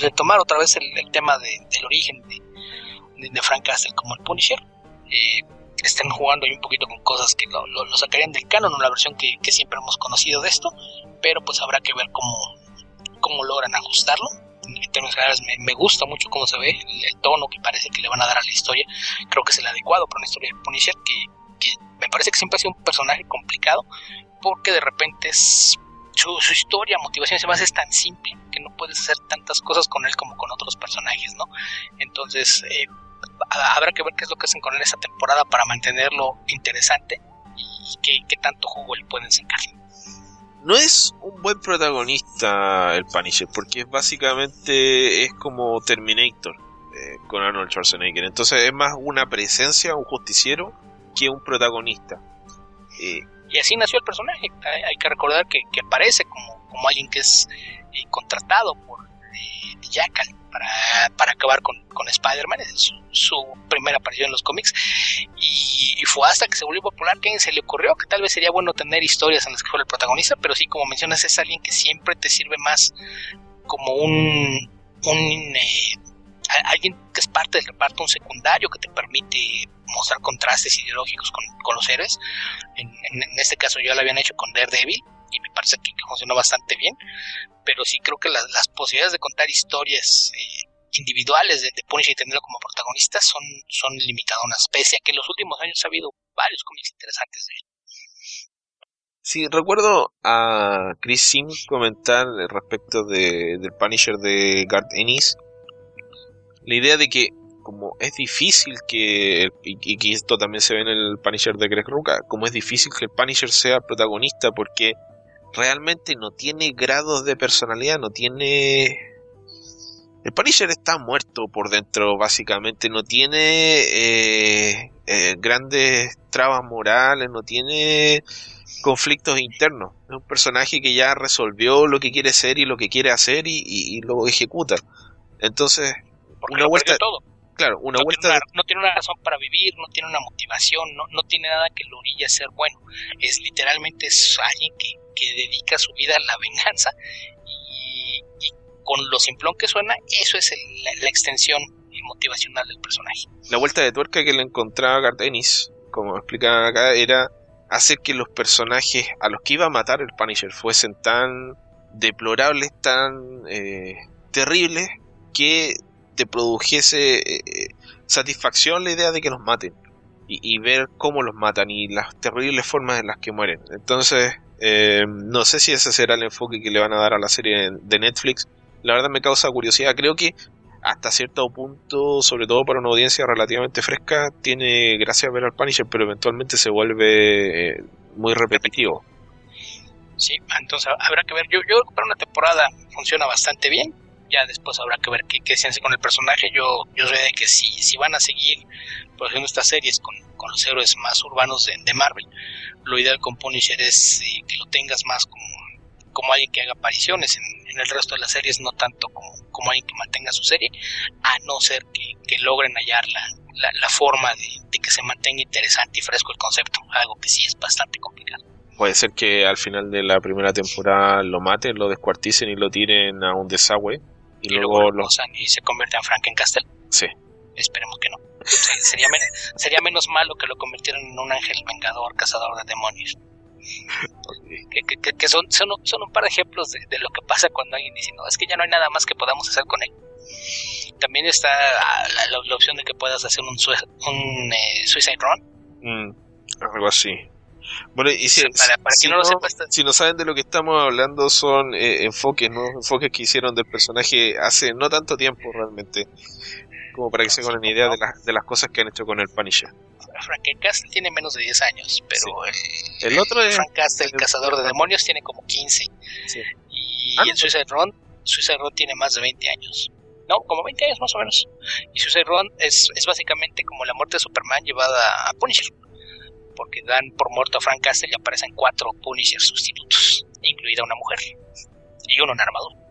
retomar otra vez el, tema del origen de, de, Frank Castle como el Punisher. Eh, estén jugando ahí un poquito con cosas que lo, lo, sacarían del canon, la versión que, siempre hemos conocido de esto, pero pues habrá que ver cómo, cómo logran ajustarlo. En términos generales me, gusta mucho cómo se ve, el, tono que parece que le van a dar a la historia, creo que es el adecuado para una historia de Punisher que me parece que siempre ha sido un personaje complicado porque de repente su, historia, motivación y demás es tan simple que no puedes hacer tantas cosas con él como con otros personajes, ¿no? Entonces, eh, habrá que ver qué es lo que hacen con él esta temporada para mantenerlo interesante y qué, tanto jugo le pueden sacar. No es un buen protagonista el Punisher, porque básicamente es como Terminator eh, con Arnold Schwarzenegger. Entonces es más una presencia, un justiciero, que un protagonista. Eh, y así nació el personaje. Hay, que recordar que, aparece como, como, alguien que es eh, contratado por eh, Jackal para, para, acabar con, con Spider-Man. Es su, primera aparición en los cómics. Y, fue hasta que se volvió popular que se le ocurrió que tal vez sería bueno tener historias en las que fuera el protagonista. Pero sí, como mencionas, es alguien que siempre te sirve más como un, un alguien que es parte del reparto, un secundario que te permite mostrar contrastes ideológicos con, con los héroes. En, en, este caso ya lo habían hecho con Daredevil y me parece que, funcionó bastante bien, pero sí creo que las, posibilidades de contar historias eh, individuales de, Punisher y tenerlo como protagonista son, son pese a que en los últimos años ha habido varios cómics interesantes de él. Sí, recuerdo a Chris Sim comentar respecto de, del Punisher de Garth Ennis la idea de que como es difícil que, y que esto también se ve en el Punisher de Greg Ruka, como es difícil que el Punisher sea protagonista porque realmente no tiene grados de personalidad, no tiene... El Punisher está muerto por dentro, básicamente, no tiene eh, eh, grandes trabas morales, no tiene conflictos internos. Es un personaje que ya resolvió lo que quiere ser y lo que quiere hacer y, y lo ejecuta. Entonces, una vuelta todo. Claro, una no vuelta. Tiene una, no tiene una razón para vivir, no tiene una motivación, no, no tiene nada que lo orilla a ser bueno. Es literalmente es alguien que, que dedica su vida a la venganza y, con lo simplón que suena, eso es la, extensión motivacional del personaje. La vuelta de tuerca que le encontraba Gartenis, como explican acá, era hacer que los personajes a los que iba a matar el Punisher fuesen tan deplorables, tan eh, terribles, que te produjese eh, satisfacción la idea de que los maten y, ver cómo los matan y las terribles formas en las que mueren. Entonces, eh, no sé si ese será el enfoque que le van a dar a la serie de Netflix. La verdad me causa curiosidad. Creo que hasta cierto punto, sobre todo para una audiencia relativamente fresca, tiene gracia ver al Punisher, pero eventualmente se vuelve eh, muy repetitivo. Sí, entonces habrá que ver. Yo, yo creo que para una temporada funciona bastante bien ya después habrá que ver qué, qué se hace con el personaje. Yo, yo sé de que si, si van a seguir produciendo estas series con, con los héroes más urbanos de, de Marvel, lo ideal con Punisher es eh, que lo tengas más como, como alguien que haga apariciones en, en, el resto de las series, no tanto como, como alguien que mantenga su serie, a no ser que, que logren hallar la, la, la forma de, de, que se mantenga interesante y fresco el concepto, algo que sí es bastante complicado. Puede ser que al final de la primera temporada lo maten, lo descuarticen y lo tiren a un desagüe. Y, y luego, lo y se convierta en Frankencastle. Sí. Esperemos que no. Sería, men sería menos malo que lo convirtieran en un ángel vengador, cazador de demonios. Que, que, que son, son, son, un par de ejemplos de, de, lo que pasa cuando alguien dice, no, es que ya no hay nada más que podamos hacer con él. También está la, la, la opción de que puedas hacer un, un eh, Suicide Run. Mm, algo así. Bueno, y si, para, para si, no no, sepa, si, no, saben de lo que estamos hablando, son eh, enfoques, ¿no? Enfoques que hicieron del personaje hace no tanto tiempo realmente, como para que se hagan una idea de, la, de las cosas que han hecho con el Punisher. Frank Castle tiene menos de 10 años, pero sí. el, el, otro es. Frank Castle, el, el cazador de demonios, tiene como 15. Sí. Y ah, el Suicide Run, Suicide Run tiene más de 20 años. No, como 20 años más o menos. Y Suicide Run es, es básicamente como la muerte de Superman llevada a Punisher porque dan por muerto a Frank Castle y aparecen cuatro Punisher sustitutos, incluida una mujer y uno en armadura.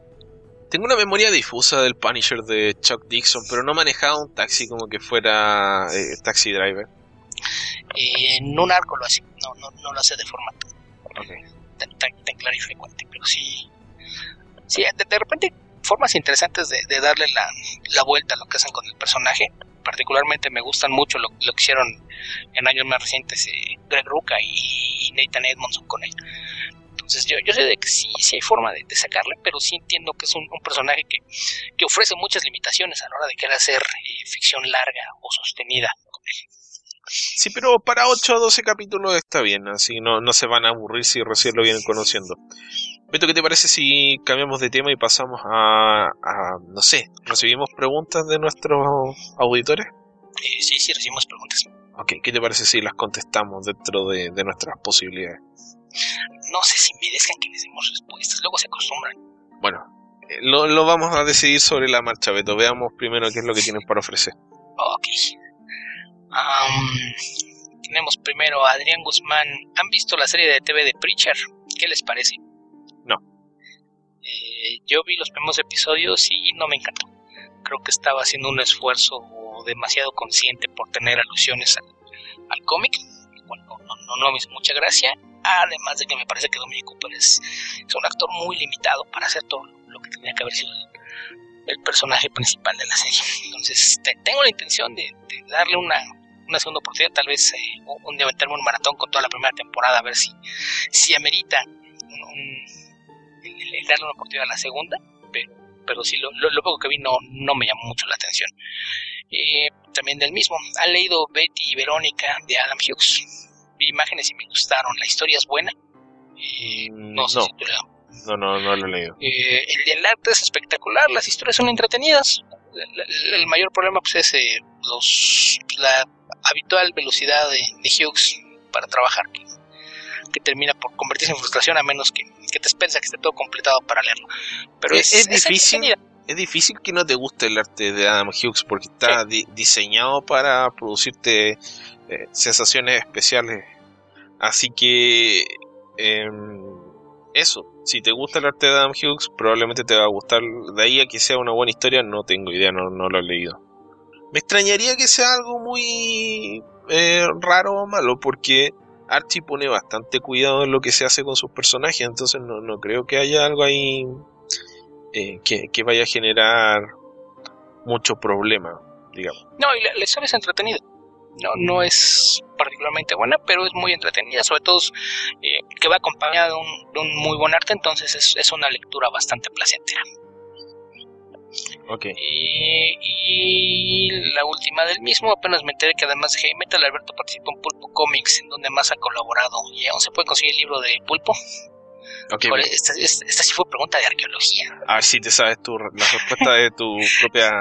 Tengo una memoria difusa del Punisher de Chuck Dixon, pero no manejaba un taxi como que fuera eh, taxi driver. Eh, en un arco lo hace, no, no, no lo hace de forma okay. tan, tan, tan, clara y frecuente, pero sí, sí de, de repente formas interesantes de, de darle la, la, vuelta a lo que hacen con el personaje. Particularmente me gustan mucho lo, lo que hicieron en años más recientes eh, Greg Rucka y, y, Nathan Edmondson con él. Entonces yo, yo sé de que sí, sí hay forma de, de sacarle, pero sí entiendo que es un, un, personaje que, que ofrece muchas limitaciones a la hora de querer hacer eh, ficción larga o sostenida con él. Sí, pero para 8 o 12 capítulos está bien, así no, no se van a aburrir si recién lo vienen conociendo. Beto, ¿qué te parece si cambiamos de tema y pasamos a, a no sé, recibimos preguntas de nuestros auditores? Eh, sí, sí, recibimos preguntas. Ok, ¿qué te parece si las contestamos dentro de, de nuestras posibilidades? No sé si merezcan que les demos respuestas, luego se acostumbran. Bueno, eh, lo, lo, vamos a decidir sobre la marcha, Beto. Veamos primero qué es lo que tienen para ofrecer. Ok. Um, tenemos primero a Adrián Guzmán. ¿Han visto la serie de TV de Preacher? ¿Qué les parece? No. Eh, yo vi los primeros episodios y no me encantó. Creo que estaba haciendo un esfuerzo demasiado consciente por tener alusiones al, al cómic, no, no, no, me hizo mucha gracia. Además de que me parece que Dominic Cooper es, un actor muy limitado para hacer todo lo que tenía que haber sido el, personaje principal de la serie. Entonces, te, tengo la intención de, darle una, una segunda oportunidad, tal vez eh, un día meterme un maratón con toda la primera temporada, a ver si, amerita el, darle una oportunidad a la segunda, pero, pero sí, lo, lo, poco que vi no, me llamó mucho la atención. Eh, también del mismo, han leído Betty y Verónica de Adam Hughes. Vi imágenes y me gustaron, la historia es buena. Eh, no sé no. si tú la... No, no, no lo he leído. Eh, el, el, arte es espectacular, las historias son entretenidas. El, el mayor problema pues, es eh, los, la habitual velocidad de, de, Hughes para trabajar, que, que, termina por convertirse en frustración a menos que, que te expensa que esté todo completado para leerlo. Pero es, es, es difícil. Es difícil que no te guste el arte de Adam Hughes porque está sí. di diseñado para producirte eh, sensaciones especiales. Así que eh, eso, si te gusta el arte de Adam Hughes, probablemente te va a gustar. De ahí a que sea una buena historia, no tengo idea, no, lo he leído. Me extrañaría que sea algo muy eh, raro o malo, porque Archie pone bastante cuidado en lo que se hace con sus personajes, entonces no, no creo que haya algo ahí eh, que, que, vaya a generar mucho problema, digamos. No, y la, la historia es entretenida. No, no es particularmente buena, pero es muy entretenida, sobre todo eh, que va acompañada de un, de un, muy buen arte, entonces es, es una lectura bastante placentera. Okay. Y, y, la última del mismo, apenas me enteré que además de Heavy Metal, Alberto participó en Pulpo Comics, en donde más ha colaborado. Y aún se puede conseguir el libro de Pulpo. Okay, esta, esta, esta, sí fue pregunta de arqueología. A ver si te sabes tu, la respuesta de tu propia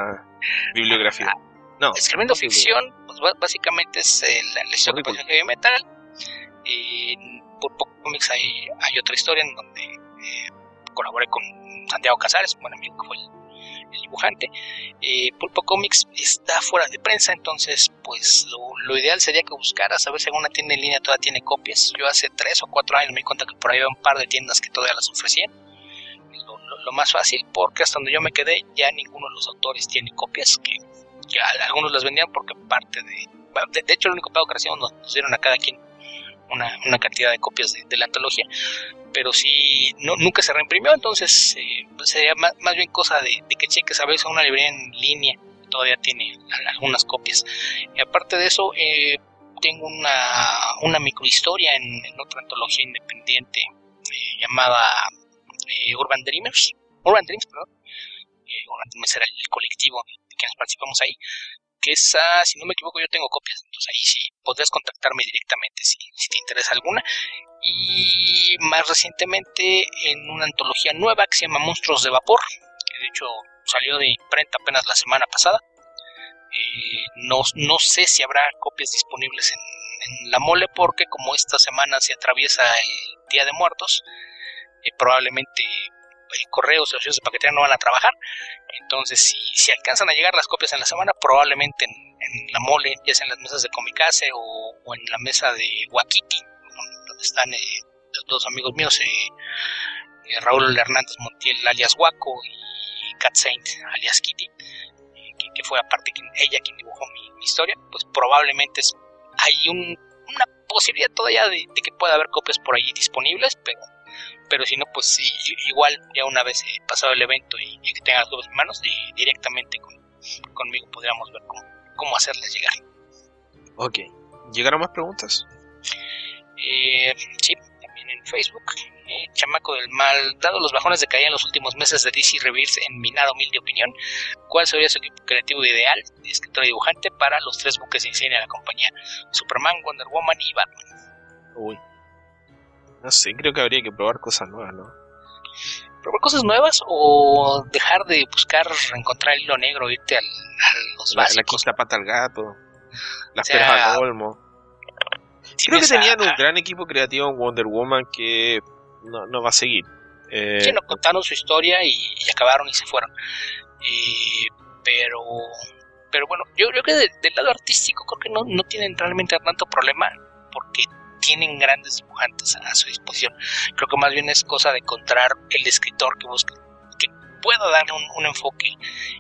bibliografía. Ah, no. Escribiendo ficción, pues básicamente es eh, la, la historia de Heavy Metal. En Pulpo Comics hay, hay otra historia en donde eh, colaboré con Santiago Casares, un buen amigo que fue el el dibujante. Eh, Pulpo Comics está fuera de prensa, entonces pues lo, ideal sería que buscaras a ver si alguna tienda en línea todavía tiene copias. Yo hace tres o cuatro años me di cuenta que por ahí había un par de tiendas que todavía las ofrecían. Lo, más fácil, porque hasta donde yo me quedé ya ninguno de los autores tiene copias, que, algunos las vendían porque parte de, de... hecho, el único pago que recibimos nos, dieron a cada quien una, cantidad de copias de, la antología, pero si no, nunca se reimprimió, entonces eh, pues sería más, bien cosa de, que cheques a veces una librería en línea, todavía tiene algunas copias. Y aparte de eso, eh, tengo una, una microhistoria en, en otra antología independiente eh, llamada Urban Dreamers, Urban Dreams, perdón. Urban Dreamers era el colectivo de quienes participamos ahí que esa, si no me equivoco, yo tengo copias. Entonces ahí sí podrías contactarme directamente si, si te interesa alguna. Y más recientemente en una antología nueva que se llama Monstruos de Vapor, que de hecho salió de imprenta apenas la semana pasada. Eh, no, no sé si habrá copias disponibles en, la mole porque como esta semana se atraviesa el Día de Muertos, eh, probablemente correos y los de paquetería no van a trabajar. Entonces, si, si alcanzan a llegar las copias en la semana, probablemente en, la mole, ya sea en las mesas de Comicase o, o en la mesa de Wakiti, donde están eh, los dos amigos míos, eh, eh, Raúl Hernández Montiel, alias Waco, y Cat Saint, alias Kitty, que, fue aparte ella quien dibujó mi, historia, pues probablemente hay una posibilidad todavía de, de que pueda haber copias por ahí disponibles, pero pero si no, pues sí, igual ya una vez pasado el evento y, que tenga las dos manos, y directamente conmigo podríamos ver cómo, hacerles llegar. Ok, ¿llegaron más preguntas? Eh, sí, también en Facebook. Eh, Chamaco del Mal, dado los bajones de caída en los últimos meses de DC Rebirth en mi nada humilde opinión, ¿cuál sería su equipo creativo ideal, de escritor y dibujante, para los tres buques insignia de la compañía? Superman, Wonder Woman y Batman. Uy, no sé, creo que habría que probar cosas nuevas, ¿no? ¿Probar cosas nuevas o dejar de buscar encontrar el hilo negro, irte al, a los la, básicos? La pata al gato, las o al olmo. Creo que tenían un gran equipo creativo en Wonder Woman que no, no va a seguir. Eh, sí, no contaron su historia y, acabaron y se fueron. pero pero bueno, yo creo que del lado artístico creo que no, no tienen realmente tanto problema porque tienen grandes dibujantes a su disposición. Creo que más bien es cosa de encontrar el escritor que busque, que pueda darle un, enfoque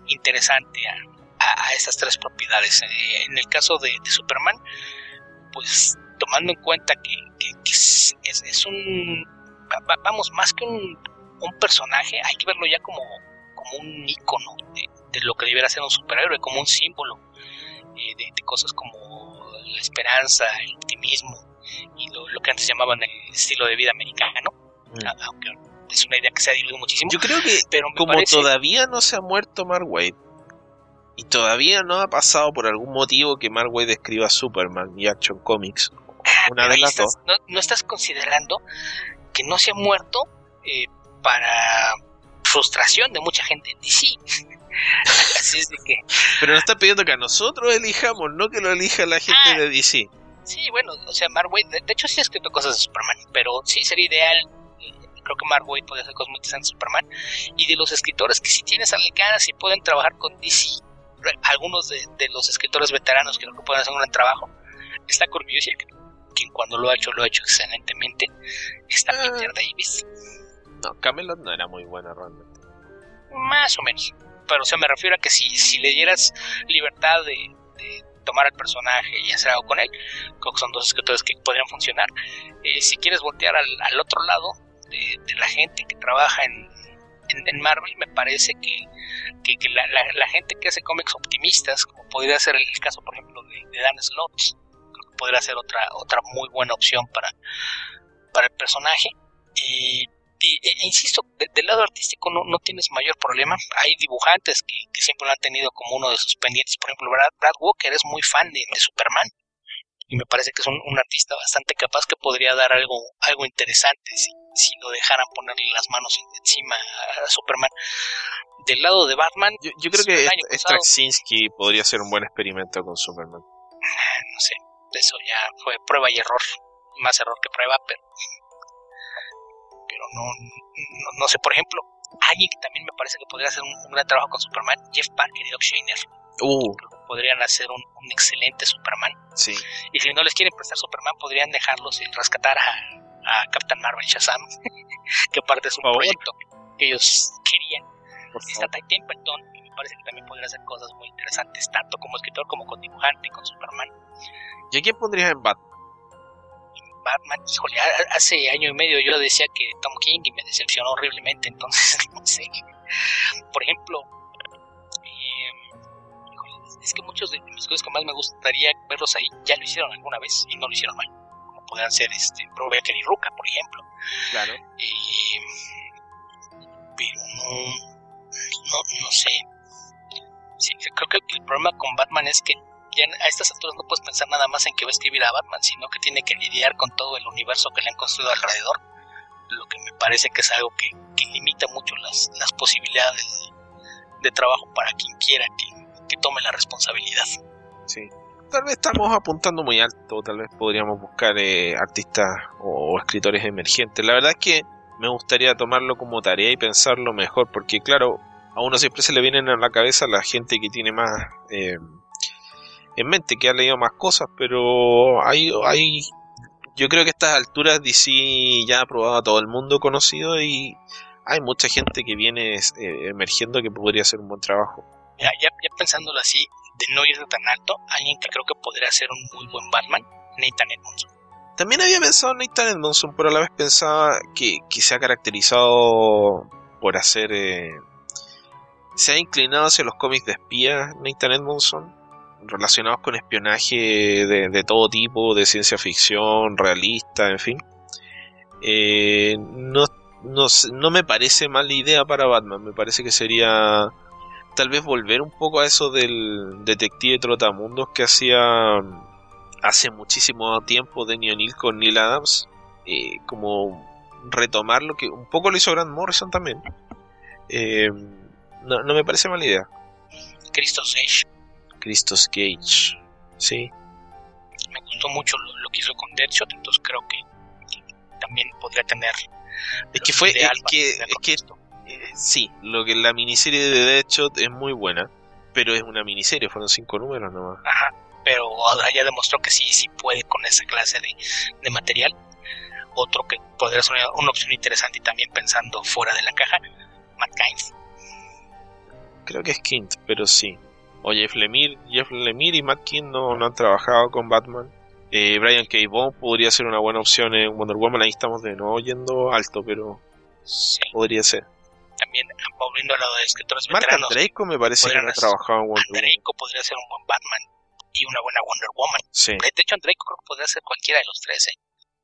interesante a, a, esas tres propiedades. Eh, en el caso de, Superman, pues tomando en cuenta que, es, un, vamos, más que un, un, personaje, hay que verlo ya como, como un icono de, lo que debiera ser un superhéroe, como un símbolo eh, de, de, cosas como la esperanza, el optimismo, y lo, que antes llamaban el estilo de vida americano, mm. aunque es una idea que se ha diluido muchísimo. Yo creo que pero como todavía no se ha muerto Mark Waid y todavía no ha pasado por algún motivo que Mark Waid escriba Superman y Action Comics, ah, una de las dos. No, estás considerando que no se ha muerto eh, para frustración de mucha gente en DC. [LAUGHS] Así es de que. Pero nos está pidiendo que a nosotros elijamos, no que lo elija la gente ah, de DC. Sí, bueno, o sea, Mark Waid, de, hecho sí ha escrito cosas de Superman, pero sí sería ideal. Eh, creo que Mark Waid puede hacer cosas muy interesantes de Superman. Y de los escritores que si tienes ganas y pueden trabajar con DC, algunos de, los escritores veteranos que creo que pueden hacer un gran trabajo, está que quien cuando lo ha hecho, lo ha hecho excelentemente. Está ah. Peter Davis. No, Camelot no era muy buena realmente. Más o menos. Pero o sea, me refiero a que si, si le dieras libertad de tomar al personaje y hacer algo con él. Creo que son dos escritores que podrían funcionar. Eh, si quieres voltear al, otro lado de, la gente que trabaja en, en, Marvel, me parece que, que, la, gente que hace cómics optimistas, como podría ser el caso, por ejemplo, de, Dan Slott, creo que podría ser otra, otra muy buena opción para, para el personaje. E, insisto, del lado artístico no, no, tienes mayor problema. Hay dibujantes que, siempre lo han tenido como uno de sus pendientes. Por ejemplo, Brad, Walker es muy fan de, Superman. Y me parece que es un, artista bastante capaz que podría dar algo, algo interesante si, si lo dejaran ponerle las manos encima a Superman. Del lado de Batman. Yo, creo que Straczynski podría ser un buen experimento con Superman. No sé, eso ya fue prueba y error. Más error que prueba, pero pero no, no, sé, por ejemplo, alguien que también me parece que podría hacer un, gran trabajo con Superman, Jeff Parker y Doc Shaner. Uh, podrían hacer un, excelente Superman. sí. Y si no les quieren prestar Superman, podrían dejarlos y rescatar a, a Captain Marvel Shazam, [LAUGHS] que parte es un proyecto que ellos querían. Por Está. Ty Templeton, y me parece que también podría hacer cosas muy interesantes, tanto como escritor como con dibujante, con Superman. ¿Y a quién pondrías en Batman? Batman, híjole, ha- hace año y medio yo decía que Tom King y me decepcionó horriblemente, [LAUGHS] entonces no sé. Por ejemplo, eh, híjole, es que muchos de mis cosas que más me gustaría verlos ahí ya lo hicieron alguna vez y no lo hicieron mal. Como podrían ser este, Brubaker y Ruka, por ejemplo. Claro. Eh, pero no, no, no sé. Sí, creo que el problema con Batman es que ya a estas alturas no puedes pensar nada más en que va a escribir a Batman, sino que tiene que lidiar con todo el universo que le han construido alrededor. Lo que me parece que es algo que, limita mucho las, las posibilidades de, trabajo para quien quiera que, tome la responsabilidad. Sí. Tal vez estamos apuntando muy alto, tal vez podríamos buscar eh, artistas o, o escritores emergentes. La verdad es que me gustaría tomarlo como tarea y pensarlo mejor, porque claro, a uno siempre se le vienen a la cabeza la gente que tiene más eh, en mente, que ha leído más cosas, pero hay, hay, yo creo que a estas alturas DC ya ha probado a todo el mundo conocido y hay mucha gente que viene eh, emergiendo que podría hacer un buen trabajo. Ya, ya, ya pensándolo así, de no irse tan alto, alguien que creo que podría ser un muy buen Batman, Nathan Edmondson. También había pensado en Nathan Edmondson, pero a la vez pensaba que, que se ha caracterizado por hacer... eh, se ha inclinado hacia los cómics de espías, Nathan Edmondson, relacionados con espionaje de, de todo tipo, de ciencia ficción, realista, en fin. Eh, no, no, no me parece mala idea para Batman, me parece que sería tal vez volver un poco a eso del detective trotamundos que hacía hace muchísimo tiempo Denny O'Neill con Neil Adams, eh, como retomar lo que un poco lo hizo Grant Morrison también. Eh, no, no me parece mala idea. Christos Christos Gage, sí. me gustó mucho lo, lo que hizo con Deadshot, entonces creo que, que también podría tener. Es que fue, es que, es que eh, sí, lo que la miniserie de Deadshot es muy buena, pero es una miniserie, fueron cinco números nomás. Ajá, pero ya demostró que sí, sí puede con esa clase de, de material. Otro que podría ser una, una opción interesante y también pensando fuera de la caja, Matt. Creo que es Kint, pero sí. O Jeff Lemire, Jeff Lemire y Matt Kint no, no han trabajado con Batman. Eh, Brian K. Vaughan podría ser una buena opción en Wonder Woman. Ahí estamos de nuevo yendo alto, pero Sí, podría ser. también volviendo a lo de escritores Mark veteranos, me parece que no ha trabajado en Wonder Woman. Podría ser un buen Batman y una buena Wonder Woman. Sí. De hecho, Andreico creo que podría ser cualquiera de los tres, ¿eh?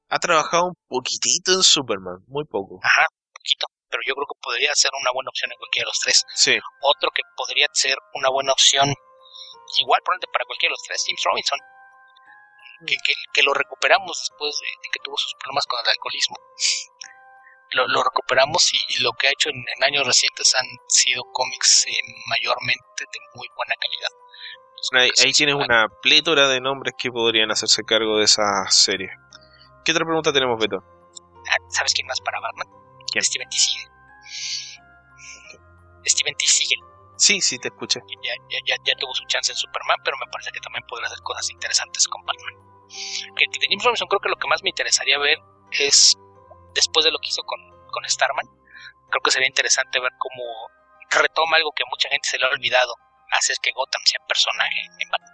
Ha trabajado un poquitito en Superman, muy poco. Ajá, poquito. Pero yo creo que podría ser una buena opción en cualquiera de los tres. Sí, Otro que podría ser una buena opción, igual probablemente para cualquiera de los tres, James Robinson. Que, que, que lo recuperamos después de, de que tuvo sus problemas con el alcoholismo. Lo, lo recuperamos y, y lo que ha hecho en, en años recientes han sido cómics eh, mayormente de muy buena calidad. Creo ahí, ahí es tienes una- una plétora de nombres que podrían hacerse cargo de esa serie. ¿Qué otra pregunta tenemos, Beto? Ah, ¿Sabes quién más para Batman? Steven T. Siegel. Steven T. Siegel. Sí, sí, te escuché. ya, ya, ya, ya tuvo su chance en Superman, pero me parece que también podrá hacer cosas interesantes con Batman. Que, de James Robinson creo que lo que más me interesaría ver es, después de lo que hizo con, con Starman, creo que sería interesante ver cómo retoma algo que mucha gente se le ha olvidado, hacer que Gotham sea personaje en Batman.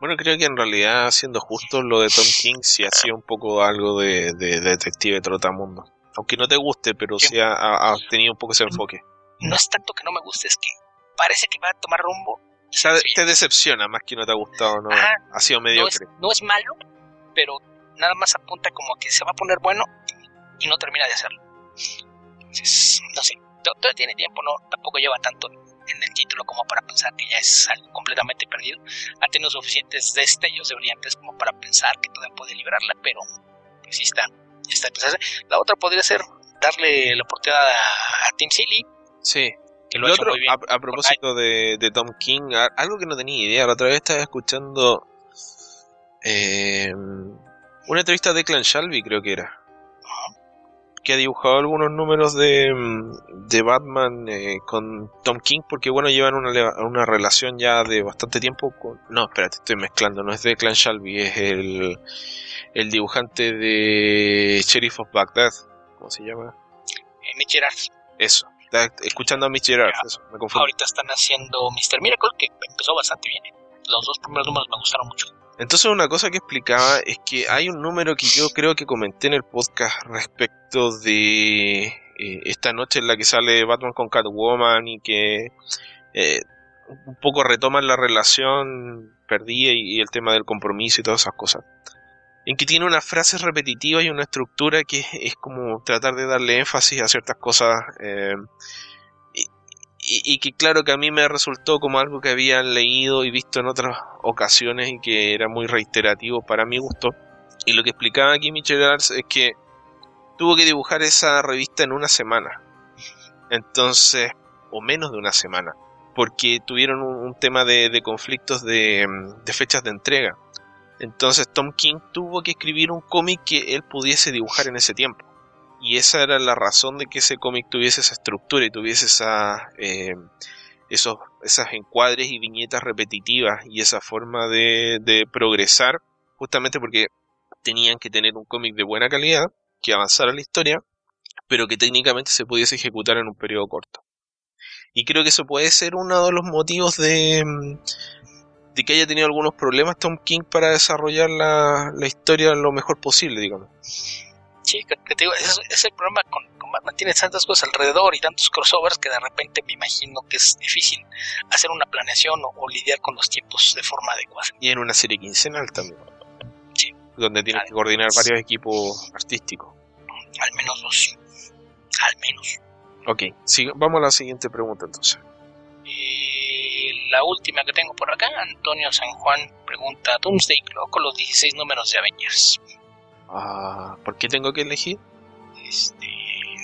Bueno, creo que en realidad, siendo justo, lo de Tom King sí ha sido un poco algo de, de detective trotamundo. Aunque no te guste, pero sí ha, ha- ha tenido un poco ese enfoque. No es tanto que no me guste, es que parece que va a tomar rumbo. O sea, te decepciona más que no te ha gustado, ¿no? Ajá. Ha sido no es, mediocre. no es malo, pero nada más apunta como que se va a poner bueno y no termina de hacerlo. Entonces, no sé, to- todavía tiene tiempo, no, tampoco lleva tanto en el título como para pensar que ya es algo completamente perdido. Ha tenido suficientes destellos de brillantes como para pensar que todavía puede librarla, pero pues sí está, está empezando. La otra podría ser darle la oportunidad a, a Tim Seeley, Sí. que lo Lo ha hecho otro, muy bien. a, a propósito de, de Tom King, algo que no tenía idea, la otra vez estaba escuchando eh, una entrevista de Clan Shelby, creo que era. que ha dibujado algunos números de, de Batman eh, con Tom King, porque bueno, llevan una, una relación ya de bastante tiempo con... No, espérate, estoy mezclando, no es de Clan Shelby, es el dibujante de Sheriff of Baghdad, ¿cómo se llama? Eh, Mitch Gerard. Eso, escuchando a Mitch Gerard, eso, me confundo. Ahorita están haciendo Mr. Miracle, que empezó bastante bien. Los dos primeros números me gustaron mucho. Entonces una cosa que explicaba es que hay un número que yo creo que comenté en el podcast respecto de eh, esta noche en la que sale Batman con Catwoman y que eh, un poco retoman la relación perdida y, el tema del compromiso y todas esas cosas. En que tiene una frase repetitiva y una estructura que es como tratar de darle énfasis a ciertas cosas eh, y, que claro que a mí me resultó como algo que había leído y visto en otras ocasiones y que era muy reiterativo para mi gusto. Y lo que explicaba aquí Michel Ars es que tuvo que dibujar esa revista en una semana. Entonces, o menos de una semana. Porque tuvieron un, tema de, conflictos de fechas de entrega. Entonces Tom King tuvo que escribir un cómic que él pudiese dibujar en ese tiempo y esa era la razón de que ese cómic tuviese esa estructura y tuviese esa, eh, esos, esas encuadres y viñetas repetitivas y esa forma de, de progresar, justamente porque tenían que tener un cómic de buena calidad, que avanzara la historia, pero que técnicamente se pudiese ejecutar en un periodo corto. Y creo que eso puede ser uno de los motivos de, de que haya tenido algunos problemas Tom King para desarrollar la, la historia lo mejor posible, digamos. Sí, que, te digo, ese es el problema con, con, Batman. Tiene tantas cosas alrededor y tantos crossovers que de repente me imagino que es difícil hacer una planeación o, lidiar con los tiempos de forma adecuada. Y en una serie quincenal también. Sí. Donde tienes que coordinar varios equipos artísticos. Al menos dos. Al menos. Ok, sí, vamos a la siguiente pregunta entonces. Y la última que tengo por acá, Antonio San Juan pregunta, Doomsday Clock con los 16 números de Avengers. Ah, ¿Por qué tengo que elegir? Este,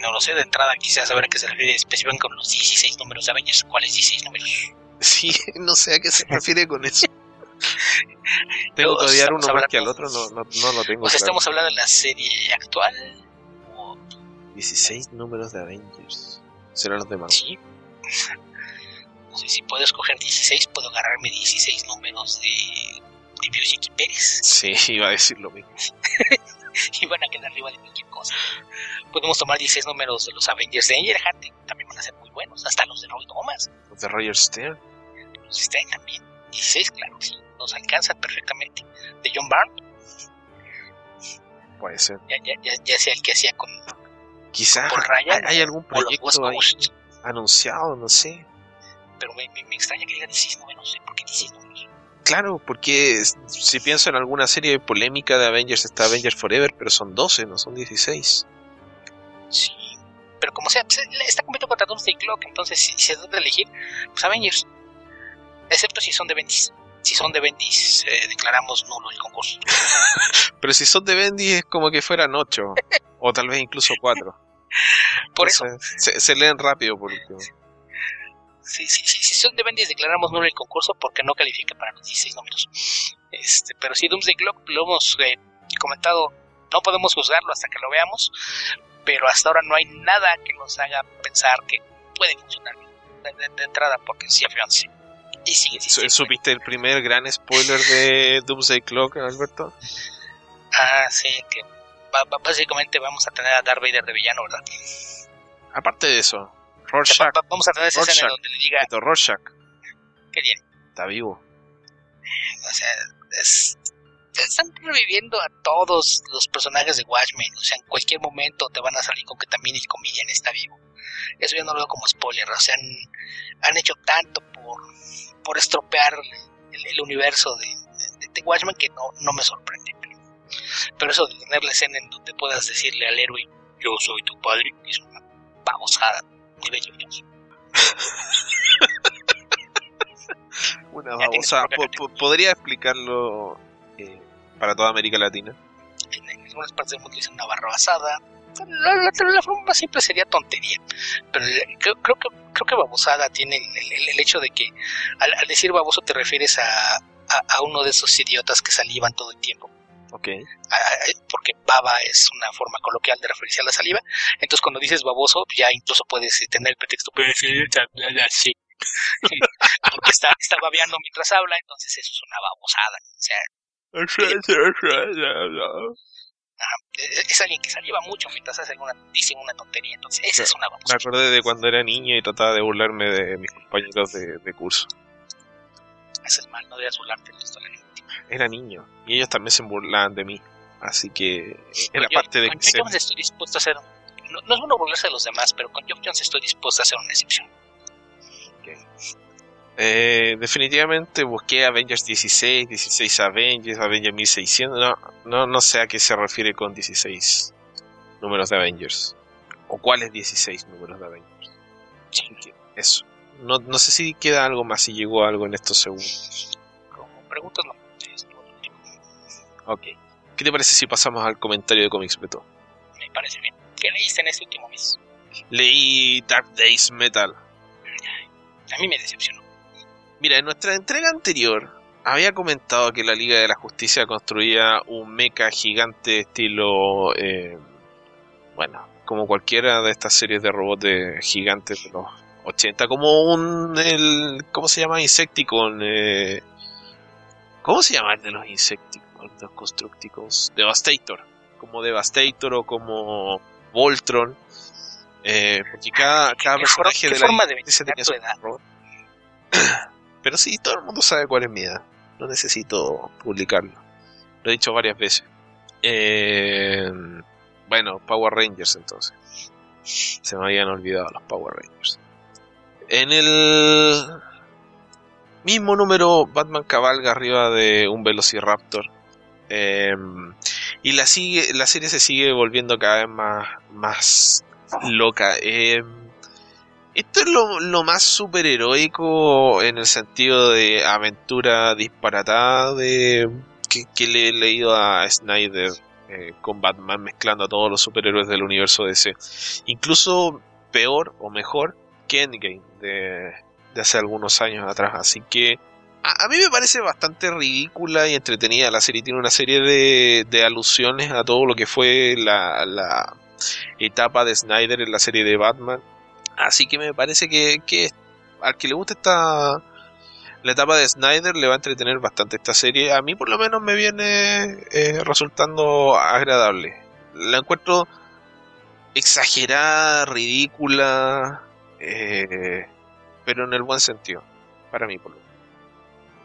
no lo sé, de entrada quisiera saber a qué se refiere específicamente con los 16 números de Avengers. ¿Cuáles 16 números? [LAUGHS] Sí, no sé a qué se refiere con eso. [LAUGHS] tengo que odiar uno más que al otro, no, no, no lo tengo. O sea, estamos hablando de la serie actual. 16 números de Avengers. ¿Serán los de Marvel? Sí. No sé si puedo escoger 16, puedo agarrarme 16 números de de Music Pérez. Sí, [LAUGHS] iba a decir lo mismo. [LAUGHS] y van a quedar arriba de cualquier cosa. Podemos tomar 16 números de los Avengers de Anger también van a ser muy buenos, hasta los de Roy Thomas. Los de Roger Stern. Los de Stern también. 16, claro, sí, nos alcanzan perfectamente. De John Byrne. Puede ser. Ya, ya, ya, ya sea el que hacía con. Quizás hay, algún proyecto ahí anunciado, no sé. Pero me, me, me extraña que diga 16 números, no sé por qué 16 números. Claro, porque si pienso en alguna serie polémica de Avengers, está Avengers Forever, pero son 12, no son 16. Sí, pero como sea, pues, está completo contra Doomsday Clock, entonces si, se debe elegir, pues Avengers. Excepto si son de Bendis. Si son de Bendis, eh, declaramos nulo el concurso. [LAUGHS] pero si son de Bendis es como que fueran 8, o tal vez incluso 4. [LAUGHS] Por eso. Se, se, leen rápido por último si, si, si, son de Bendis declaramos nulo el concurso porque no califica para los 16 números. Este, pero si Doomsday Clock lo hemos eh, comentado, no podemos juzgarlo hasta que lo veamos, pero hasta ahora no hay nada que nos haga pensar que puede funcionar de, entrada porque sí avance. Y sigue ¿Supiste el primer gran spoiler de [LAUGHS] Doomsday Clock, Alberto? Ah, sí, que básicamente vamos a tener a Darth Vader de villano, ¿verdad? Aparte de eso, Vamos a tener esa escena donde le diga. Rorschach. Qué bien. Está vivo. O sea, están reviviendo a todos los personajes de Watchmen. O sea, en cualquier momento te van a salir con que también el comedian está vivo. Eso yo no lo veo como spoiler. O sea, han, hecho tanto por, por estropear el, universo de, de, Watchmen que no, no me sorprende. Pero, eso de tener la escena en donde puedas decirle al héroe, yo soy tu padre, es una [LAUGHS] una babosa. ¿Podría explicarlo eh, para toda América Latina? En, algunas partes del mundo dicen una barra basada. La, forma más simple sería tontería. Pero creo, creo, que, creo que babosada tiene el, hecho de que al, decir baboso te refieres a, a, uno de esos idiotas que salivan todo el tiempo. Ok. Porque baba es una forma coloquial de referirse a la saliva. Entonces cuando dices baboso, ya incluso puedes tener el pretexto. Sí. [LAUGHS] Porque está, está babeando mientras habla, entonces eso es una babosada. O sea, es alguien que saliva mucho mientras hace alguna, dice una tontería, entonces esa es una babosada. Me acordé de cuando era niño y trataba de burlarme de mis compañeros de, de curso. Eso es mal, no debes burlarte de esto Era niño y ellos también se burlaban de mí. Así que era parte de con que. Jones estoy dispuesto a hacer. No, no, es bueno burlarse de los demás, pero con Geoff Jones estoy dispuesto a hacer una excepción. Eh, definitivamente busqué Avengers 16, 16 Avengers, Avengers 1600. No, no, no sé a qué se refiere con 16 números de Avengers. O cuáles 16 números de Avengers. Eso. No, no sé si queda algo más, si llegó algo en estos segundos. Ok. ¿Qué te parece si pasamos al comentario de Comics Beto? Me parece bien. ¿Qué leíste en este último mes? Leí Dark Days Metal. A mí me decepcionó. Mira, en nuestra entrega anterior había comentado que la Liga de la Justicia construía un mecha gigante estilo, eh, bueno, como cualquiera de estas series de robots de gigantes de los 80, como un, el, ¿cómo se llama? Insecticon, eh, ¿cómo se llama el de los Insecticon, los Constructicons? Devastator, como Devastator o como Voltron, eh, porque cada, cada personaje de la forma de tenía su robot. [CLEARS THROAT] Pero sí, todo el mundo sabe cuál es mi edad. No necesito publicarlo. Lo he dicho varias veces. Eh, bueno, Power Rangers entonces. Se me habían olvidado los Power Rangers. En el mismo número, Batman cabalga arriba de un Velociraptor. Eh, y la, sigue, la serie se sigue volviendo cada vez más, más loca. Eh, esto es lo, más superheroico en el sentido de aventura disparatada de que, le he leído a Snyder eh, con Batman mezclando a todos los superhéroes del universo DC. Incluso peor o mejor que Endgame de, de hace algunos años atrás. Así que a, mí me parece bastante ridícula y entretenida. La serie tiene una serie de, de alusiones a todo lo que fue la, la etapa de Snyder en la serie de Batman Así que me parece que, al que le guste esta la etapa de Snyder le va a entretener bastante esta serie. A mí por lo menos me viene eh, resultando agradable. La encuentro exagerada, ridícula, eh, pero en el buen sentido. Para mí por lo menos.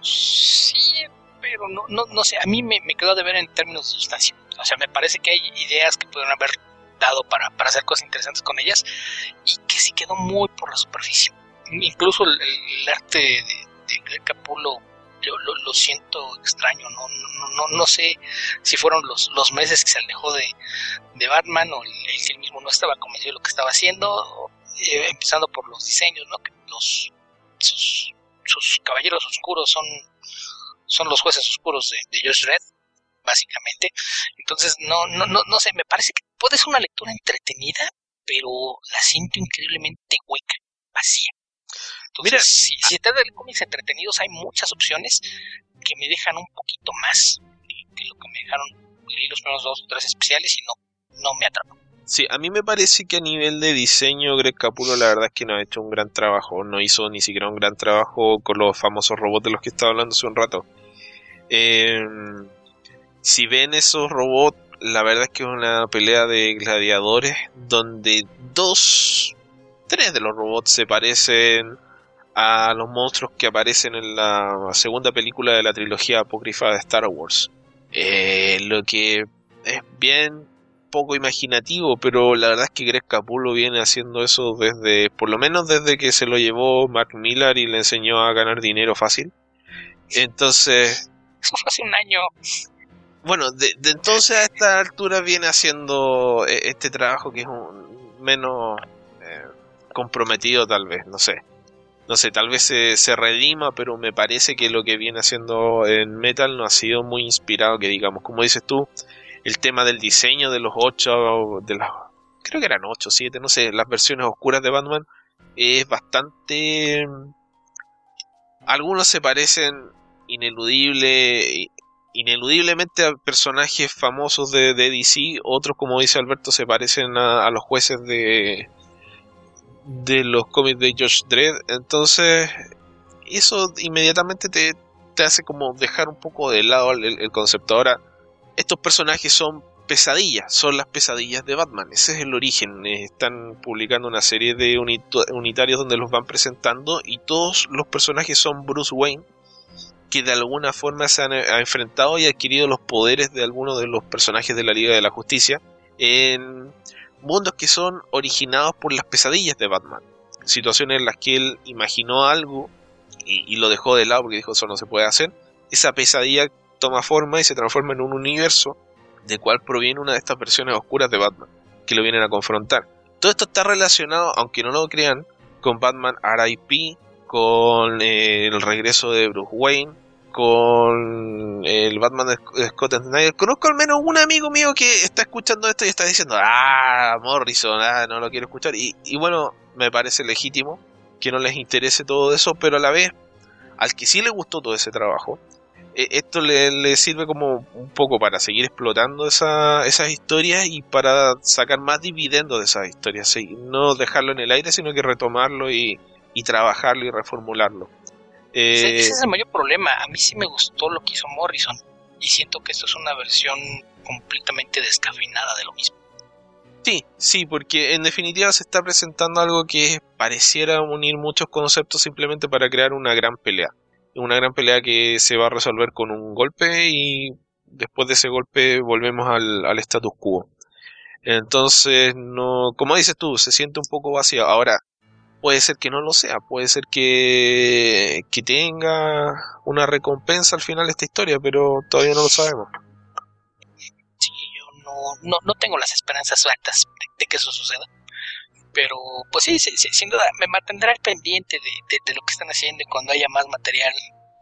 Sí, pero no, no, no sé, a mí me, me quedó de ver en términos de sustancia. O sea, me parece que hay ideas que pueden haber dado para, para hacer cosas interesantes con ellas y que sí quedó muy por la superficie. Incluso el, arte de, de Greg Capullo yo lo, siento extraño, no, no, no, no sé si fueron los, los meses que se alejó de, de Batman o el, que él mismo no estaba convencido de lo que estaba haciendo, eh, empezando por los diseños, ¿no? Que los, sus, sus caballeros oscuros son, son los jueces oscuros de, de Josh Red básicamente. Entonces, no, no, no, no sé, me parece que puede ser una lectura entretenida, pero la siento increíblemente hueca, vacía. Entonces, Mira, si, si trata de cómics entretenidos, hay muchas opciones que me dejan un poquito más que, lo que me dejaron los primeros dos o tres especiales y no, no me atrapan. Sí, a mí me parece que a nivel de diseño Greg Capullo la verdad es que no ha hecho un gran trabajo, no hizo ni siquiera un gran trabajo con los famosos robots de los que estaba hablando hace un rato. Eh, si ven esos robots, la verdad es que es una pelea de gladiadores donde dos, tres de los robots se parecen a los monstruos que aparecen en la segunda película de la trilogía apócrifa de Star Wars. Eh, lo que es bien poco imaginativo, pero la verdad es que Greg Capullo viene haciendo eso desde, por lo menos desde que se lo llevó Mark Millar y le enseñó a ganar dinero fácil. Entonces... Eso fue hace un año bueno, de, entonces a esta altura viene haciendo eh, este trabajo que es un, menos eh, comprometido tal vez, no sé. No sé, tal vez se, se, redima, pero me parece que lo que viene haciendo en Metal no ha sido muy inspirado, que digamos, como dices tú, el tema del diseño de los ocho, de las, creo que eran ocho, siete, no sé, las versiones oscuras de Batman, es bastante... Algunos se parecen ineludible ineludiblemente a personajes famosos de, DC, otros como dice Alberto se parecen a, los jueces de de los cómics de Josh Dredd, entonces eso inmediatamente te, te hace como dejar un poco de lado el, concepto. Ahora, estos personajes son pesadillas, son las pesadillas de Batman, ese es el origen. Están publicando una serie de unitarios donde los van presentando y todos los personajes son Bruce Wayne, que de alguna forma se han, enfrentado y adquirido los poderes de algunos de los personajes de la Liga de la Justicia en mundos que son originados por las pesadillas de Batman. Situaciones en las que él imaginó algo y, lo dejó de lado porque dijo eso no se puede hacer. Esa pesadilla toma forma y se transforma en un universo de cual proviene una de estas versiones oscuras de Batman que lo vienen a confrontar. Todo esto está relacionado, aunque no lo crean, con Batman R.I.P., con eh, el regreso de Bruce Wayne, con el Batman de Scott Snyder. Conozco al menos un amigo mío que está escuchando esto y está diciendo, ah, Morrison, ah, no lo quiero escuchar. Y, y bueno, me parece legítimo que no les interese todo eso, pero a la vez, al que sí le gustó todo ese trabajo, esto le, sirve como un poco para seguir explotando esa, esas historias y para sacar más dividendos de esas historias. No dejarlo en el aire, sino que retomarlo y, y trabajarlo y reformularlo. ese es el mayor problema. A mí sí me gustó lo que hizo Morrison y siento que esto es una versión completamente descafeinada de lo mismo. Sí, sí, porque en definitiva se está presentando algo que pareciera unir muchos conceptos simplemente para crear una gran pelea. Una gran pelea que se va a resolver con un golpe y después de ese golpe volvemos al, al status quo. Entonces, no, como dices tú, se siente un poco vacío. Ahora, puede ser que no lo sea, puede ser que, que tenga una recompensa al final esta historia, pero todavía no lo sabemos no, no, tengo las esperanzas altas de, que eso suceda. Pero, pues sí, sin duda me mantendrá al pendiente de, lo que están haciendo y cuando haya más material,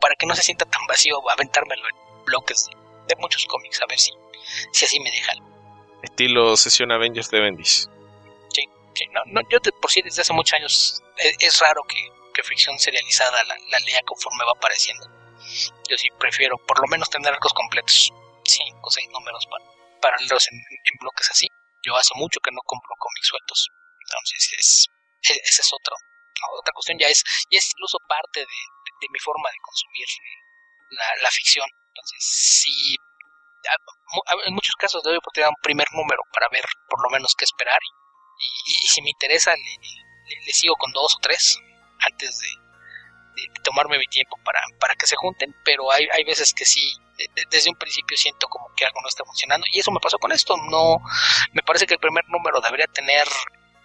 para que no se sienta tan vacío, aventármelo en bloques de, muchos cómics, a ver si, si así me dejan. Estilo sesión Avengers de Bendis. Sí, sí, no, no, yo por sí desde hace muchos años es, raro que, que, ficción serializada la, la lea conforme va apareciendo. Yo sí prefiero por lo menos tener arcos completos, cinco o seis números para, paralelos en, en, bloques así. Yo hace mucho que no compro cómics sueltos. Entonces, es, e, esa es otro, otra cuestión. Ya es, ya es incluso parte de, de, mi forma de consumir la, la ficción. Entonces, sí, en muchos casos doy oportunidad a un primer número para ver por lo menos qué esperar. Y, si me interesa, le, le, sigo con dos o tres antes de, de, tomarme mi tiempo para, para que se junten. Pero hay, hay veces que sí desde un principio siento como que algo no está funcionando y eso me pasó con esto no me parece que el primer número debería tener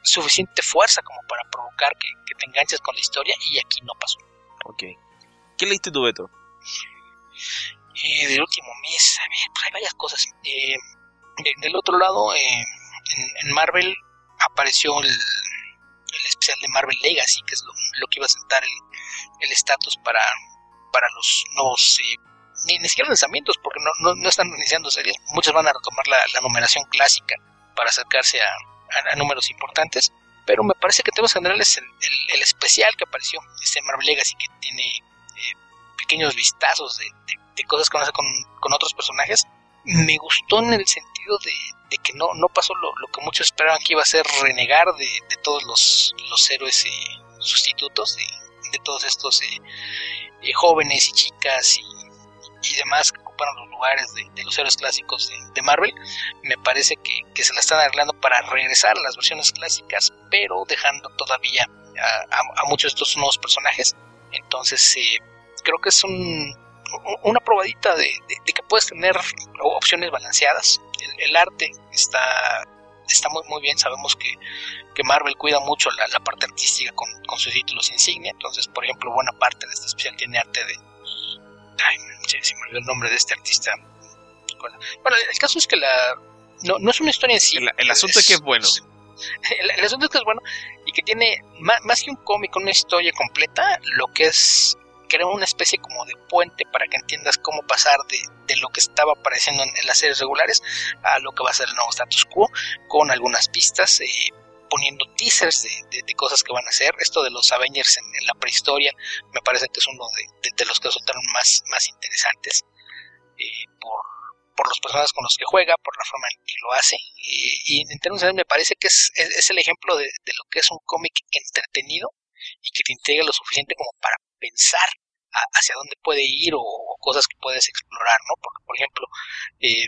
suficiente fuerza como para provocar que, te enganches con la historia y aquí no pasó ok ¿qué leíste tú Beto? Eh, del último mes a ver, pues hay varias cosas eh, del otro lado eh, en, Marvel apareció el, el, especial de Marvel Legacy que es lo, que iba a sentar el estatus para para los nuevos ni, ni siquiera lanzamientos, porque no, no, están iniciando series. Muchos van a retomar la, numeración clásica para acercarse a, números importantes. Pero me parece que tenemos generales el, especial que apareció, este Marvel Legacy, que tiene eh, pequeños vistazos de, de, cosas que van a hacer con, otros personajes. Me gustó en el sentido de, de que no, no pasó lo, que muchos esperaban que iba a ser renegar de, todos los, los héroes eh, sustitutos, de, todos estos eh, eh, jóvenes y chicas y demás ocupan los lugares de, los héroes clásicos de, Marvel, me parece que, se la están arreglando para regresar a las versiones clásicas, pero dejando todavía a, muchos de estos nuevos personajes. Entonces, eh, creo que es un, una probadita de, que puedes tener opciones balanceadas. El, arte está, está muy, muy bien, sabemos que, que Marvel cuida mucho la, parte artística con, con sus títulos insignia, entonces, por ejemplo, buena parte de este especial tiene arte de Ay, se me olvidó el nombre de este artista. Bueno, el caso es que la. No, no es una historia en sí. El, asunto es, que es bueno. [LAUGHS] El, asunto es que es bueno y que tiene más, que un cómic, una historia completa, lo que es crea una especie como de puente para que entiendas cómo pasar de, de lo que estaba apareciendo en, las series regulares a lo que va a ser el nuevo status quo, con algunas pistas, eh, poniendo teasers de, cosas que van a hacer. Esto de los Avengers en, la prehistoria me parece que es uno de, los que resultaron más, más interesantes. eh, por, los personajes con los que juega, por la forma en que lo hace. Eh, y en términos me parece que es, es, el ejemplo de, lo que es un cómic entretenido y que te entrega lo suficiente como para pensar hacia dónde puede ir o, cosas que puedes explorar, ¿no? Porque, por ejemplo, eh,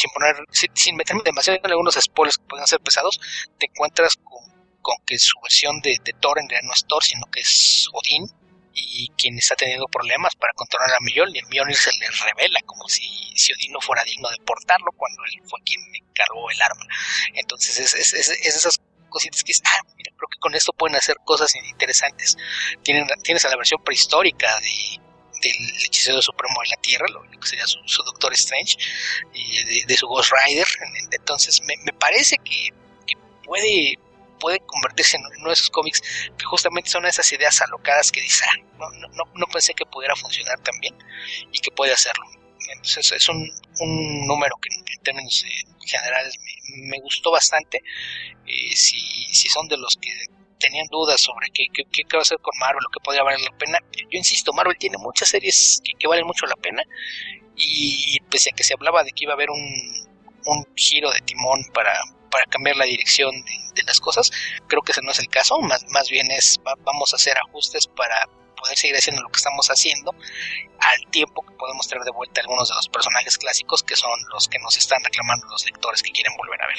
sin, poner, sin, meterme demasiado en algunos spoilers que pueden ser pesados, te encuentras con, con que su versión de, Thor en realidad no es Thor, sino que es Odín, y quien está teniendo problemas para controlar a Mjolnir, Mjolnir se le revela como si, si Odín no fuera digno de portarlo cuando él fue quien encargó el arma. Entonces es, es, es, es esas cositas que ah, mira, creo que con esto pueden hacer cosas interesantes. Tienen, tienes a la versión prehistórica de, del hechicero supremo de la Tierra, lo, que sería su, Doctor Strange, y de, su Ghost Rider. Entonces me, parece que, puede puede convertirse en uno de esos cómics que justamente son esas ideas alocadas que dice, ah, no, no, no pensé que pudiera funcionar tan bien y que puede hacerlo. Entonces es un, un número que en términos generales me, me, gustó bastante. Eh, si, si son de los que tenían dudas sobre qué, qué, qué, va a hacer con Marvel o qué podría valer la pena, yo insisto, Marvel tiene muchas series que, valen mucho la pena y pese a que se hablaba de que iba a haber un, un giro de timón para, para cambiar la dirección de, las cosas, creo que ese no es el caso, más, más bien es vamos a hacer ajustes para poder seguir haciendo lo que estamos haciendo al tiempo que podemos traer de vuelta algunos de los personajes clásicos que son los que nos están reclamando los lectores que quieren volver a ver.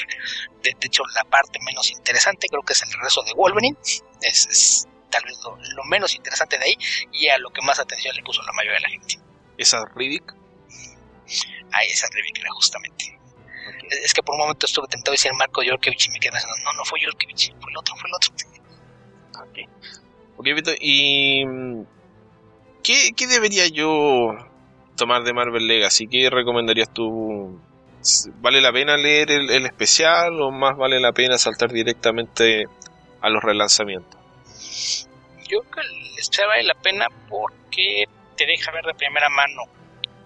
De, hecho, la parte menos interesante creo que es el regreso de Wolverine, es, tal vez lo, menos interesante de ahí y a lo que más atención le puso la mayoría de la gente. ¿Esa Riddick? Ah, esa Riddick era justamente. Es que por un momento estuve tentado de decir Marco Yorkevich y me quedé pensando, no, no fue Yorkevich, fue el otro, fue el otro. Ok. Ok, Vito, ¿y qué, qué debería yo tomar de Marvel Legacy? ¿Qué recomendarías tú? ¿Vale la pena leer el, especial o más vale la pena saltar directamente a los relanzamientos? Yo creo que especial vale la pena porque te deja ver de primera mano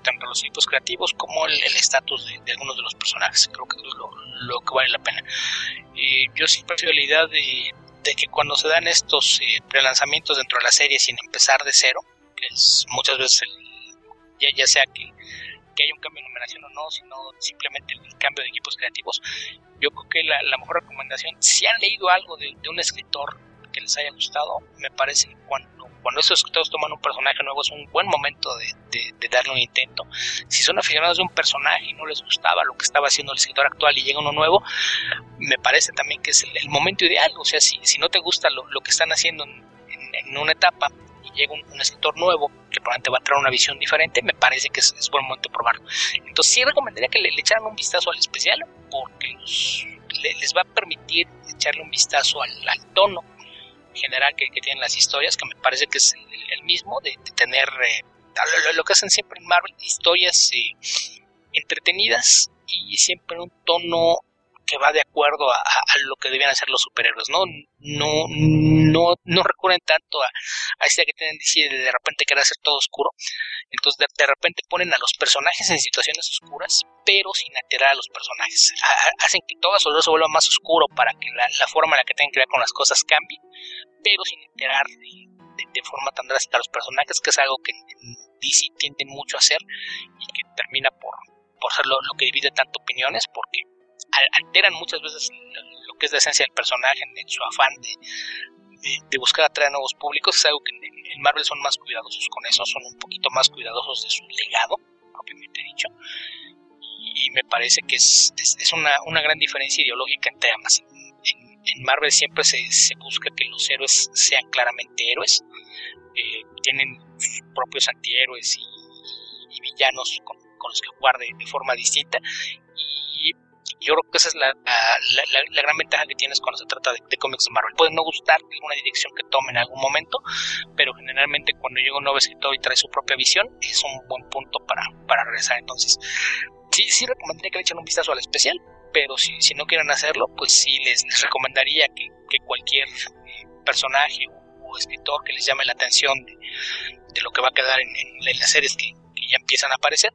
tanto los equipos creativos como el estatus de, algunos de los personajes. Creo que es lo, que vale la pena. Y yo la idea de, que cuando se dan estos eh, relanzamientos dentro de la serie sin empezar de cero, que es muchas veces ya, ya sea que, que haya un cambio de numeración o no, sino simplemente el cambio de equipos creativos, yo creo que la, mejor recomendación, si han leído algo de, de un escritor que les haya gustado, me parece que cuando cuando estos escritores toman un personaje nuevo es un buen momento de, darle un intento. Si son aficionados de un personaje y no les gustaba lo que estaba haciendo el escritor actual y llega uno nuevo, me parece también que es el, momento ideal. O sea, si, si no te gusta lo, que están haciendo en, una etapa y llega un, escritor nuevo que probablemente va a traer una visión diferente, me parece que es, buen momento de probarlo. Entonces sí recomendaría que le, echaran un vistazo al especial porque les va a permitir echarle un vistazo al tono general que, tienen las historias, que me parece que es el, mismo, de, tener eh, lo, que hacen siempre en Marvel, historias eh, entretenidas y siempre en un tono que va de acuerdo a, lo que debían hacer los superhéroes, ¿no? No, no, no recurren tanto a, a esta que tienen de de repente querer hacer todo oscuro. Entonces de, repente ponen a los personajes en situaciones oscuras, pero sin alterar a los personajes. hacen que todo eso se vuelva más oscuro para que la, forma en la que tienen que ver con las cosas cambie, pero sin alterar de, forma tan drástica a los personajes, que es algo que DC tiende mucho a hacer y que termina por, por ser lo, lo que divide tanto opiniones, porque alteran muchas veces lo que es la esencia del personaje en, su afán de, de, buscar atraer a nuevos públicos. Es algo que en, Marvel son más cuidadosos con eso, son un poquito más cuidadosos de su legado, propiamente dicho. Y, me parece que es, es, una, una, gran diferencia ideológica entre ambas. En, Marvel siempre se, se, busca que los héroes sean claramente héroes, eh, tienen sus propios antihéroes y, villanos con, con, los que jugar de, de forma distinta yo creo que esa es la, la, gran ventaja que tienes cuando se trata de, cómics de Marvel. Puede no gustar alguna dirección que tome en algún momento, pero generalmente cuando llega un nuevo escritor y trae su propia visión, es un buen punto para, para regresar. Entonces, sí, sí recomendaría que le echen un vistazo al especial, pero si, si no quieren hacerlo, pues sí les, les recomendaría que, que cualquier eh, personaje o, escritor que les llame la atención de, lo que va a quedar en, las series que, ya empiezan a aparecer,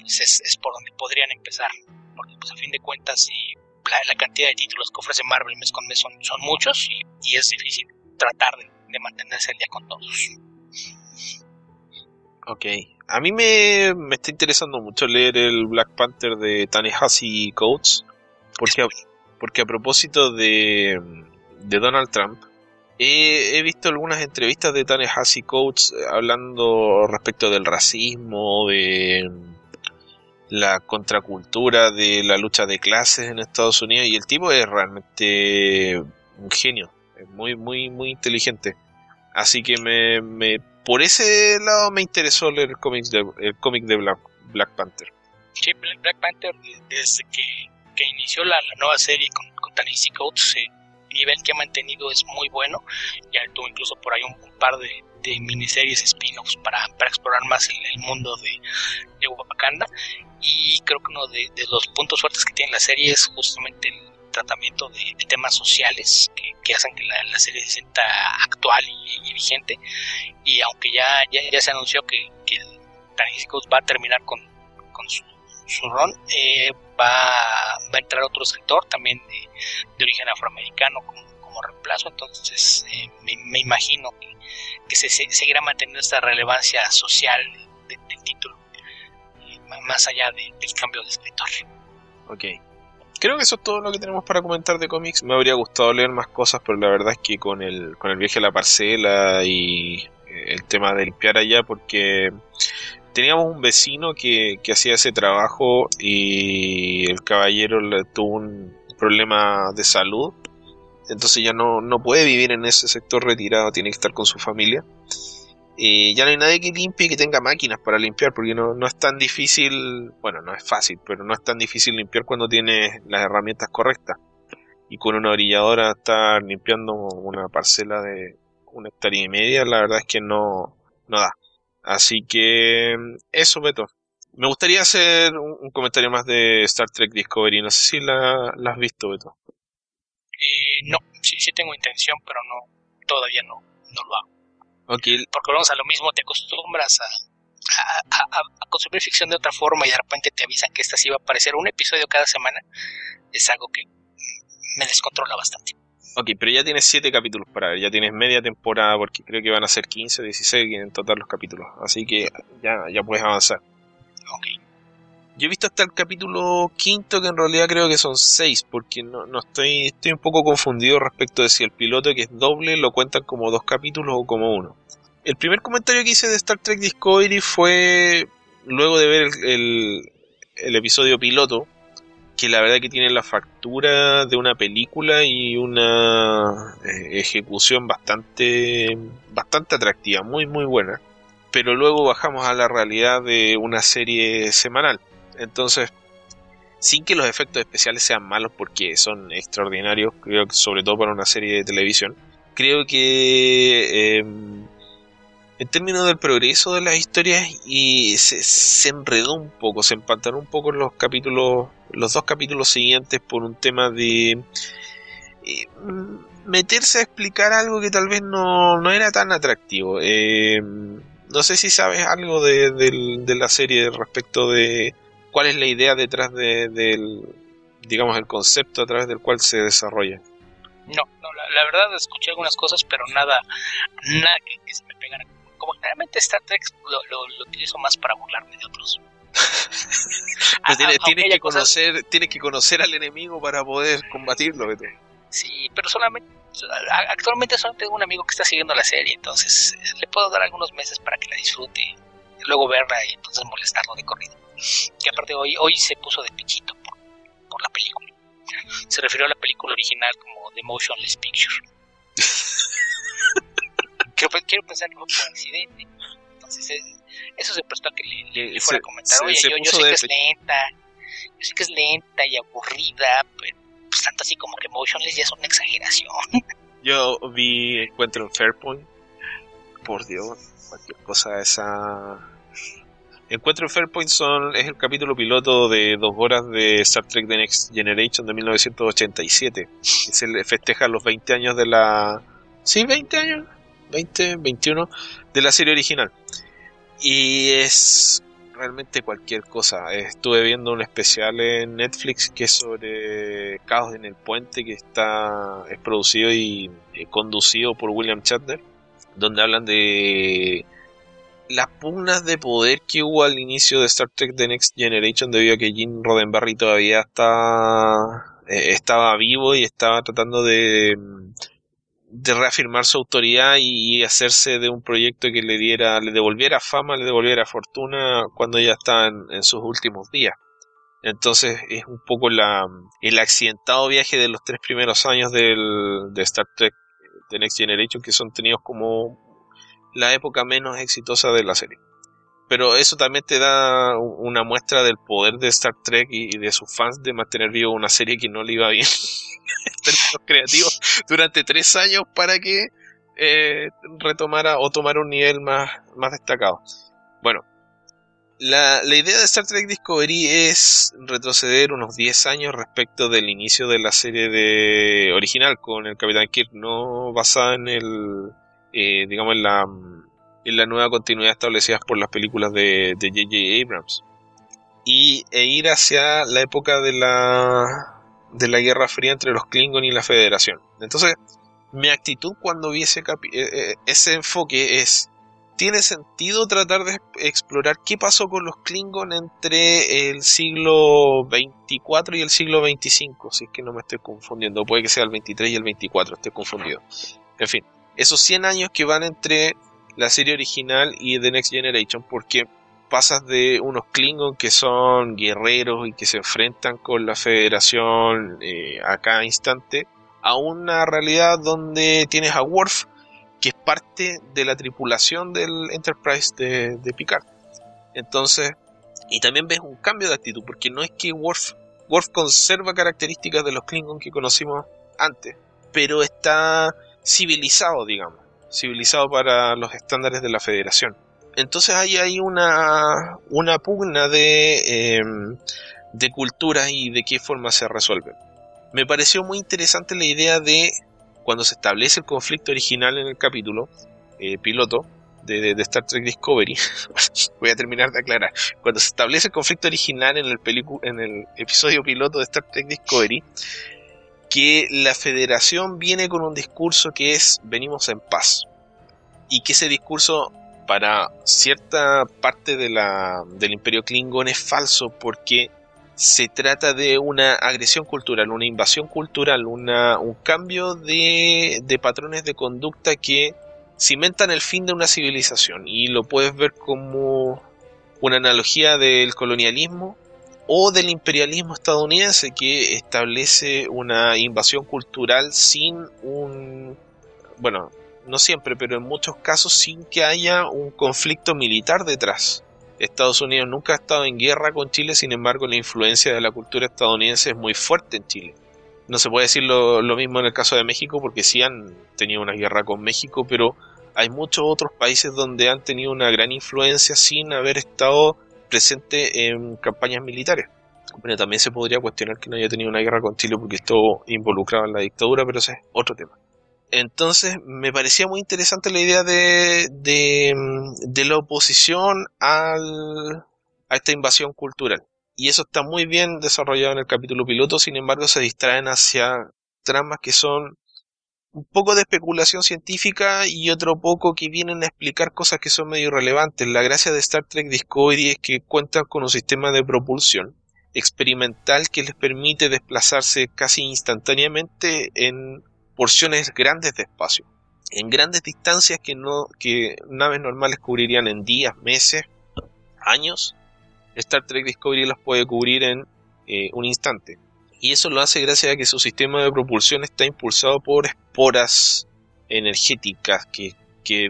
pues es, es por donde podrían empezar porque pues a fin de cuentas la, cantidad de títulos que ofrece Marvel mes con mes son, son muchos y, es difícil tratar de, mantenerse al día con todos. Ok. A mí me, me está interesando mucho leer el Black Panther de Ta-Nehisi Coates. Porque a, porque a propósito de, de Donald Trump, he, he, visto algunas entrevistas de Ta-Nehisi Coates hablando respecto del racismo, de la contracultura, de la lucha de clases en Estados Unidos. Y el tipo es realmente un genio. Es muy, muy, muy inteligente. Así que me, me por ese lado me interesó leer el cómic de, el cómic de Black, Panther. Sí, Black Panther, desde que, que inició la, la, nueva serie con, con Tanisi Coates, el nivel que ha mantenido es muy bueno. Ya tuvo incluso por ahí un, un par de, de, miniseries spin-offs para, para, explorar más el, el mundo de, de, Wakanda. Y creo que uno de, de, los puntos fuertes que tiene la serie es justamente el tratamiento de, de temas sociales que, que, hacen que la, la, serie se sienta actual y, y vigente. Y aunque ya, ya, ya se anunció que, que Coates va a terminar con, con su, su run, eh, va, a entrar otro escritor también de, origen afroamericano como, como, reemplazo. Entonces eh, me, imagino que, se, se, seguirá manteniendo esta relevancia social del de, título, eh, más allá del cambio de escritor. Ok creo que eso es todo lo que tenemos para comentar de cómics. Me habría gustado leer más cosas, pero la verdad es que con el, con el viaje a la parcela y el tema de limpiar allá, porque teníamos un vecino que, que hacía ese trabajo y el caballero tuvo un problema de salud. Entonces ya no, no puede vivir en ese sector retirado, tiene que estar con su familia. Eh, ya no hay nadie que limpie y que tenga máquinas para limpiar, porque no, no, es tan difícil, bueno, no es fácil, pero no es tan difícil limpiar cuando tienes las herramientas correctas. Y con una orilladora estar limpiando una parcela de una hectárea y media, la verdad es que no, no da. Así que eso, Beto. Me gustaría hacer un, un comentario más de Star Trek Discovery, no sé si la, la has visto, Beto. Eh, no, sí, sí tengo intención, pero no, todavía no, no lo hago. Okay. Porque vamos a lo mismo, te acostumbras a, a, a, a, consumir ficción de otra forma y de repente te avisan que esta sí va a aparecer un episodio cada semana, es algo que me descontrola bastante. Ok, pero ya tienes 7 capítulos para ver, ya tienes media temporada porque creo que van a ser 15, 16 en total los capítulos, así que ya, ya puedes avanzar. Ok. Yo he visto hasta el capítulo quinto, que en realidad creo que son seis, porque no, no estoy, estoy un poco confundido respecto de si el piloto que es doble lo cuentan como dos capítulos o como uno. El primer comentario que hice de Star Trek Discovery fue luego de ver el, el, el episodio piloto, que la verdad que tiene la factura de una película y una eh, ejecución bastante, bastante atractiva, muy muy buena. Pero luego bajamos a la realidad de una serie semanal. Entonces, sin que los efectos especiales sean malos porque son extraordinarios, creo que sobre todo para una serie de televisión, creo que eh, en términos del progreso de las historias y se, se, enredó un poco, se empantanó un poco los capítulos, los dos capítulos siguientes por un tema de eh, meterse a explicar algo que tal vez no, no era tan atractivo. Eh, no sé si sabes algo de, de, de la serie respecto de cuál es la idea detrás de, del, digamos, el concepto a través del cual se desarrolla. No, no la, verdad escuché algunas cosas, pero nada, que, que se me. Como generalmente Star Trek lo, lo, lo utilizo más para burlarme de otros. [LAUGHS] pues tienes, tiene que conocer, cosas... tienes que conocer al enemigo para poder combatirlo, Beto. Sí, pero solamente actualmente solo tengo un amigo que está siguiendo la serie, entonces le puedo dar algunos meses para que la disfrute, y luego verla y entonces molestarlo de corrido que aparte hoy, hoy se puso de pichito por, por, la película. Se refirió a la película original como The Motionless Picture. [LAUGHS] quiero, quiero, pensar que fue por accidente. Entonces, eh, eso se prestó a que le, le, fuera se, a comentar. Oye, yo, yo, sé que es lenta, yo sé que es lenta y aburrida, pero pues tanto así como que Motionless ya es una exageración. [LAUGHS] Yo vi Encuentro en Fairpoint. Por Dios, cualquier cosa esa Encuentro en Fairpoint son, es el capítulo piloto de dos horas de Star Trek The Next Generation de 1987. Se festeja los 20 años de la... Sí, 20 años. 20, 21 de la serie original. Y es realmente cualquier cosa. Estuve viendo un especial en Netflix que es sobre Caos en el Puente, que está es producido y conducido por William Shatner, donde hablan de las pugnas de poder que hubo al inicio de Star Trek The Next Generation debido a que Gene Roddenberry todavía está, eh, estaba vivo y estaba tratando de, de reafirmar su autoridad y, hacerse de un proyecto que le diera, le devolviera fama, le devolviera fortuna cuando ya está en, sus últimos días. Entonces es un poco la, el accidentado viaje de los tres primeros años del, de Star Trek The Next Generation que son tenidos como la época menos exitosa de la serie. Pero eso también te da una muestra del poder de Star Trek y de sus fans de mantener vivo una serie que no le iba bien [LAUGHS] en términos creativos durante tres años para que eh, retomara o tomara un nivel más, más destacado. Bueno, la, la, idea de Star Trek Discovery es retroceder unos 10 años respecto del inicio de la serie de original con el Capitán Kirk, no basada en el, eh, digamos, en la, en la nueva continuidad establecida por las películas de J.J. Abrams. Y, e ir hacia la época de la, de la Guerra Fría entre los Klingon y la Federación. Entonces, mi actitud cuando vi ese, eh, eh, ese enfoque es, ¿tiene sentido tratar de explorar qué pasó con los Klingon entre el siglo 24 y el siglo 25? Si es que no me estoy confundiendo, puede que sea el 23 y el 24, estoy confundido. En fin, esos 100 años que van entre la serie original y The Next Generation, porque pasas de unos Klingon que son guerreros y que se enfrentan con la Federación eh, a cada instante, a una realidad donde tienes a Worf, que es parte de la tripulación del Enterprise de, de Picard. Entonces, y también ves un cambio de actitud, porque no es que Worf, Worf conserva características de los Klingon que conocimos antes, pero está civilizado, digamos, civilizado para los estándares de la federación. Entonces ahí hay una, una pugna de, em, de cultura y de qué forma se resuelve. Me pareció muy interesante la idea de cuando se establece el conflicto original en el capítulo eh, piloto de, Star Trek Discovery, [LAUGHS] voy a terminar de aclarar, cuando se establece el conflicto original en el, en el episodio piloto de Star Trek Discovery, que la federación viene con un discurso que es venimos en paz y que ese discurso para cierta parte de la, del imperio Klingon es falso porque se trata de una agresión cultural, una invasión cultural, una, un cambio de, de patrones de conducta que cimentan el fin de una civilización. Y lo puedes ver como una analogía del colonialismo o del imperialismo estadounidense que establece una invasión cultural sin un, bueno, no siempre, pero en muchos casos sin que haya un conflicto militar detrás. Estados Unidos nunca ha estado en guerra con Chile, sin embargo la influencia de la cultura estadounidense es muy fuerte en Chile. No se puede decir lo, lo mismo en el caso de México porque sí han tenido una guerra con México, pero hay muchos otros países donde han tenido una gran influencia sin haber estado presente en campañas militares. También se podría cuestionar que no haya tenido una guerra con Chile porque estuvo involucrado en la dictadura, pero ese es otro tema. Entonces me parecía muy interesante la idea de, de, la oposición al, a esta invasión cultural. Y eso está muy bien desarrollado en el capítulo piloto, sin embargo se distraen hacia tramas que son un poco de especulación científica y otro poco que vienen a explicar cosas que son medio irrelevantes. La gracia de Star Trek Discovery es que cuentan con un sistema de propulsión experimental que les permite desplazarse casi instantáneamente en porciones grandes de espacio, en grandes distancias que no que naves normales cubrirían en días, meses, años. Star Trek Discovery las puede cubrir en eh, un instante y eso lo hace gracias a que su sistema de propulsión está impulsado por esporas energéticas que,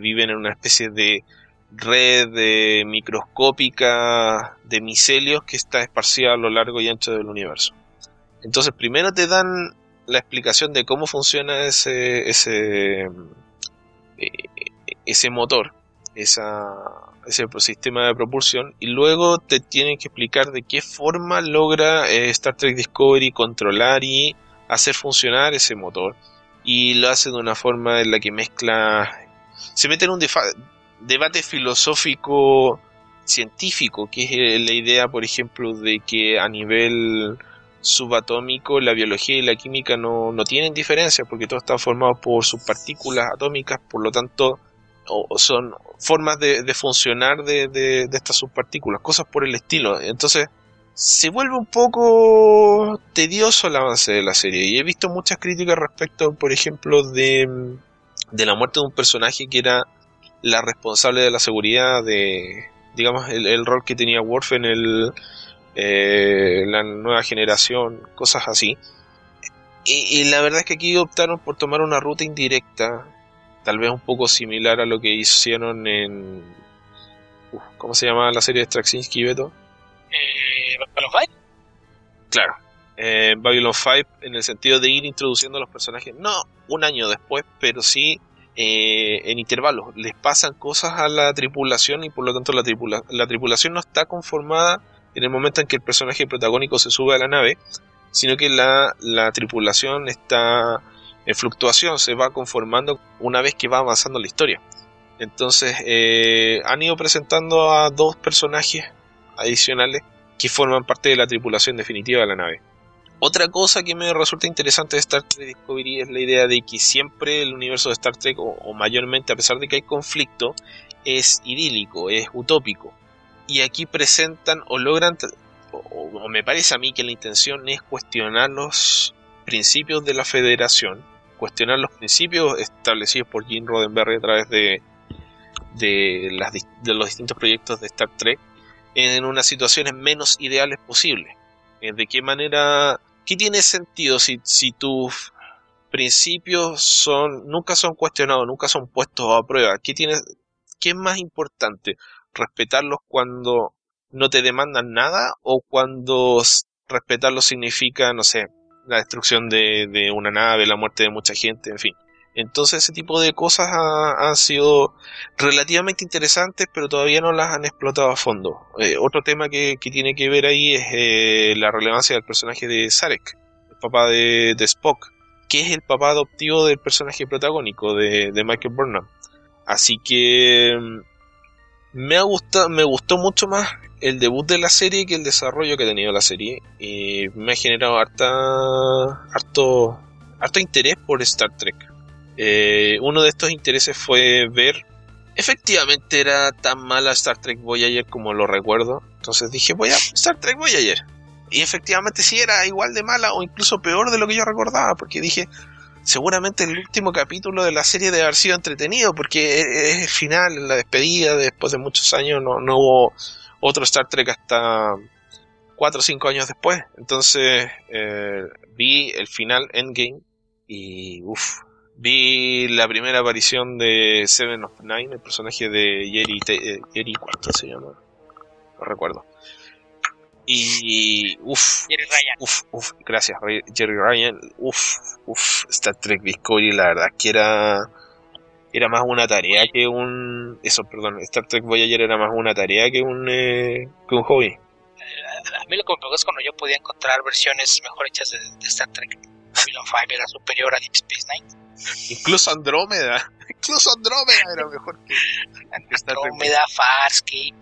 viven en una especie de red microscópica de micelios que está esparcida a lo largo y ancho del universo. Entonces primero te dan la explicación de cómo funciona ese, ese, eh, ese motor, esa, ese sistema de propulsión y luego te tienen que explicar de qué forma logra eh, Star Trek Discovery controlar y hacer funcionar ese motor. Y lo hace de una forma en la que mezcla se mete en un debate filosófico científico que es la idea por ejemplo de que a nivel subatómico la biología y la química no, no tienen diferencia porque todo está formado por subpartículas atómicas por lo tanto o son formas de, funcionar de, estas subpartículas, cosas por el estilo. Entonces, se vuelve un poco tedioso el avance de la serie. Y he visto muchas críticas respecto, por ejemplo, de, de la muerte de un personaje que era la responsable de la seguridad de, digamos, el, rol que tenía Worf en el, eh, la nueva generación, cosas así. Y, la verdad es que aquí optaron por tomar una ruta indirecta, tal vez un poco similar a lo que hicieron en... ¿Cómo se llama la serie de Straczynski, Beto? Eh, Babylon 5. Claro, eh, Babylon 5 en el sentido de ir introduciendo a los personajes, no un año después, pero sí eh, en intervalos. Les pasan cosas a la tripulación y por lo tanto la, la tripulación no está conformada en el momento en que el personaje protagónico se sube a la nave, sino que la, tripulación está en fluctuación, se va conformando una vez que va avanzando la historia. Entonces eh, han ido presentando a dos personajes adicionales que forman parte de la tripulación definitiva de la nave. Otra cosa que me resulta interesante de Star Trek Discovery es la idea de que siempre el universo de Star Trek, o mayormente a pesar de que hay conflicto, es idílico, es utópico. Y aquí presentan o logran o, me parece a mí que la intención es cuestionar los principios de la federación, cuestionar los principios establecidos por Gene Roddenberry a través de, de, las, de los distintos proyectos de Star Trek en unas situaciones menos ideales posibles. Eh, ¿De qué manera, qué tiene sentido si, si tus principios son, nunca son cuestionados, nunca son puestos a prueba? ¿Qué, tiene, qué es más importante? ¿Respetarlos cuando no te demandan nada o cuando respetarlo significa, no sé, la destrucción de, una nave, la muerte de mucha gente, en fin. Entonces ese tipo de cosas han sido relativamente interesantes, pero todavía no las han explotado a fondo. Eh, otro tema que, tiene que ver ahí es eh, la relevancia del personaje de Sarek, el papá de, Spock, que es el papá adoptivo del personaje protagónico de, de Michael Burnham. Así que mm, me ha gustado, me gustó mucho más el debut de la serie que el desarrollo que ha tenido la serie. Y me ha generado harta, harto, harto interés por Star Trek. Eh, uno de estos intereses fue ver. Efectivamente era tan mala Star Trek Voyager como lo recuerdo. Entonces dije, voy a [LAUGHS] Star Trek Voyager. Y efectivamente sí era igual de mala o incluso peor de lo que yo recordaba. Porque dije, seguramente el último capítulo de la serie debe haber sido entretenido. Porque es el final, la despedida. Después de muchos años no, hubo otro Star Trek hasta 4 o 5 años después. Entonces eh, vi el final Endgame y uff, vi la primera aparición de Seven of Nine, el personaje de Jerry, eh, Jerry ¿cuánto se llama? No recuerdo. Y uff, Jerry Ryan. Uf, uf, gracias, Jerry Ryan. Uff, uff, Star Trek Discovery, la verdad que era era más una tarea que un... Eso, perdón, Star Trek Voyager era más una tarea que un, eh, que un hobby. A mí lo que me pegó es cuando yo podía encontrar versiones mejor hechas de, Star Trek. Babylon 5 era superior a Deep Space Nine. Incluso Andrómeda. [LAUGHS] Incluso Andrómeda era mejor que, Andrómeda, Farscape.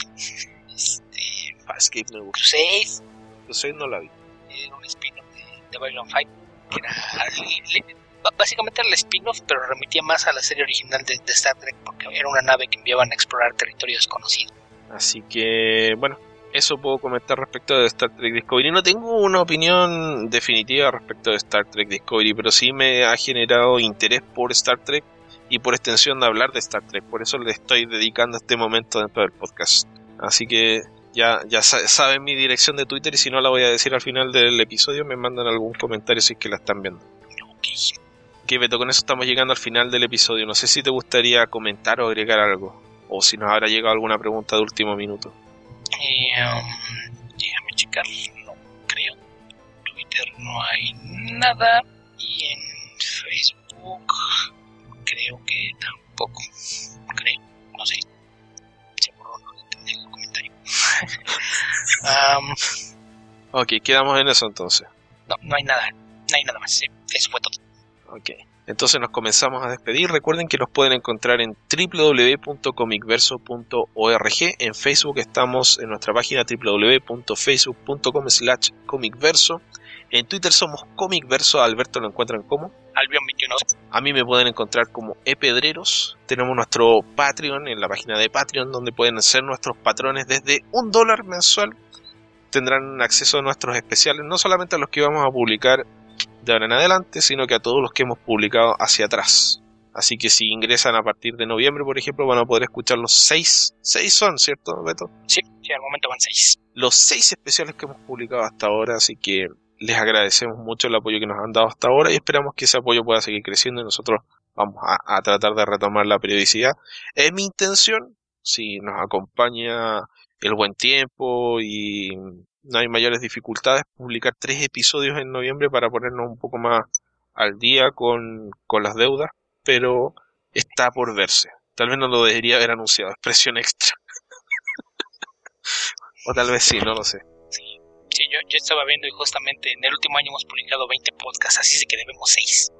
Este, Farscape me gusta. Crusade. Crusade no la vi. Era un spin-off de, de Babylon 5 que era básicamente era el spin-off, pero remitía más a la serie original de, Star Trek porque era una nave que enviaban a explorar territorio desconocido. Así que, bueno, eso puedo comentar respecto de Star Trek Discovery. No tengo una opinión definitiva respecto de Star Trek Discovery, pero sí me ha generado interés por Star Trek y por extensión de hablar de Star Trek. Por eso le estoy dedicando este momento dentro del podcast. Así que ya, ya saben mi dirección de Twitter y si no la voy a decir al final del episodio, me mandan algún comentario si es que la están viendo. Que Beto, con eso estamos llegando al final del episodio. No sé si te gustaría comentar o agregar algo. O si nos habrá llegado alguna pregunta de último minuto. Eh, um, déjame checar. No creo. Twitter no hay nada. Y en Facebook creo que tampoco. Um, ok, quedamos en eso entonces. No, no hay nada. No hay nada más. Eso fue todo. Ok. Entonces nos comenzamos a despedir. Recuerden que nos pueden encontrar en www.comicverso.org. En Facebook estamos en nuestra página www.facebook.com slash comicverso. En Twitter somos comicverso. Alberto lo encuentran como. Albion 21. A mí me pueden encontrar como Epedreros. Tenemos nuestro Patreon en la página de Patreon donde pueden ser nuestros patrones desde un dólar mensual. Tendrán acceso a nuestros especiales, no solamente a los que vamos a publicar de ahora en adelante, sino que a todos los que hemos publicado hacia atrás. Así que si ingresan a partir de noviembre, por ejemplo, van a poder escuchar los seis. Seis son, ¿cierto, Beto? Sí, sí, al momento van seis. Los seis especiales que hemos publicado hasta ahora, así que les agradecemos mucho el apoyo que nos han dado hasta ahora y esperamos que ese apoyo pueda seguir creciendo y nosotros vamos a, tratar de retomar la periodicidad. Es mi intención, si nos acompaña el buen tiempo y no hay mayores dificultades, publicar tres episodios en noviembre para ponernos un poco más al día con, con las deudas, pero está por verse. Tal vez no lo debería haber anunciado, expresión extra. [LAUGHS] o tal vez sí, no lo sé. Yo, yo estaba viendo y justamente en el último año hemos publicado 20 podcasts, así es que debemos 6.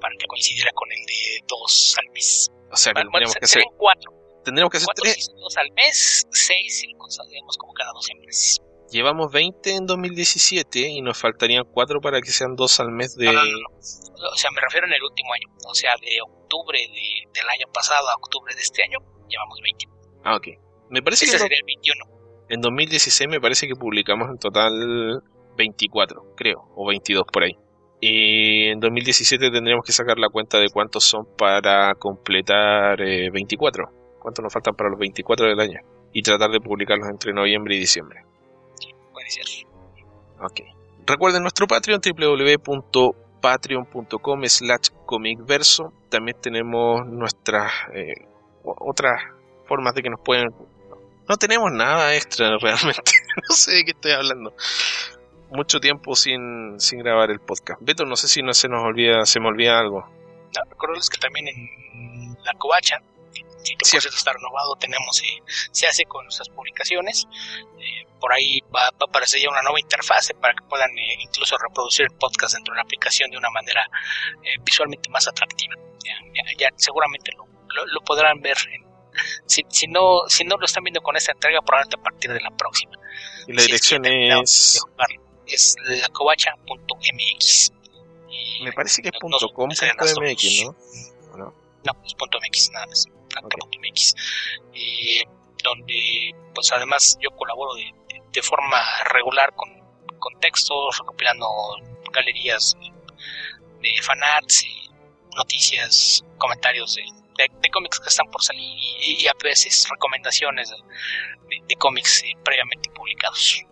Para que coincidiera con el de 2 al mes. O sea, que bueno, tendríamos que hacer. 4. Tendríamos que hacer 3. 2 al mes, 6 si lo consideramos como cada 12 meses. Llevamos 20 en 2017 y nos faltarían 4 para que sean 2 al mes de. No, no, no, O sea, me refiero en el último año. O sea, de octubre de, del año pasado a octubre de este año, llevamos 20. Ah, ok. Me parece Ese que. sería el 21. En 2016 me parece que publicamos en total 24, creo, o 22 por ahí. Y en 2017 tendríamos que sacar la cuenta de cuántos son para completar eh, 24. ¿Cuántos nos faltan para los 24 del año? Y tratar de publicarlos entre noviembre y diciembre. Puede ser. Ok. Recuerden nuestro Patreon, www.patreon.com slash comicverso. También tenemos nuestras eh, otras formas de que nos pueden no tenemos nada extra [LAUGHS] realmente. no sé de qué estoy hablando. Mucho tiempo sin, sin grabar el podcast. Beto, no sé si no se nos olvida, se me olvida algo. No, recordarles que también en la covacha, si tu proceso está renovado, tenemos, eh, se hace con nuestras publicaciones. Eh, por ahí va, va, a aparecer ya una nueva interfase para que puedan eh, incluso reproducir el podcast dentro de la aplicación de una manera eh, visualmente más atractiva. Ya, ya, ya seguramente lo, lo, lo, podrán ver en, si, si, no, si no lo están viendo con esta entrega, probablemente a partir de la próxima. Y la si dirección es. Es lacovacha.mx. Me parece que es no, .com.mx, ¿no? ¿no? No, es .mx, nada más. Okay. .mx. Eh, donde, pues además, yo colaboro de, de, de forma regular con, con, textos, recopilando galerías de fanarts, noticias, comentarios de de, de, cómics que están por salir y, y a veces recomendaciones de, de cómics eh, previamente publicados.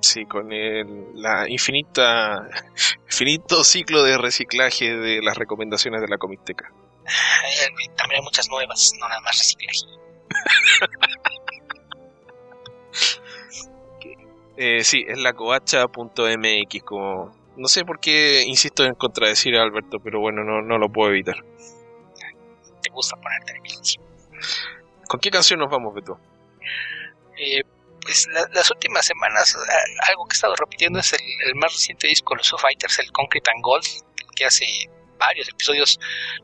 Sí, con el la infinita infinito ciclo de reciclaje de las recomendaciones de la Comicteca. Eh, también hay muchas nuevas, no nada más reciclaje. [LAUGHS] eh, sí, es la covacha.mx como no sé por qué insisto en contradecir a Alberto, pero bueno, no, no lo puedo evitar te gusta ponerte nervioso. ¿Con qué canción nos vamos, Beto? Eh, pues la, las últimas semanas, algo que he estado repitiendo es el, el, más reciente disco de los Foo Fighters, el Concrete and Gold, que hace varios episodios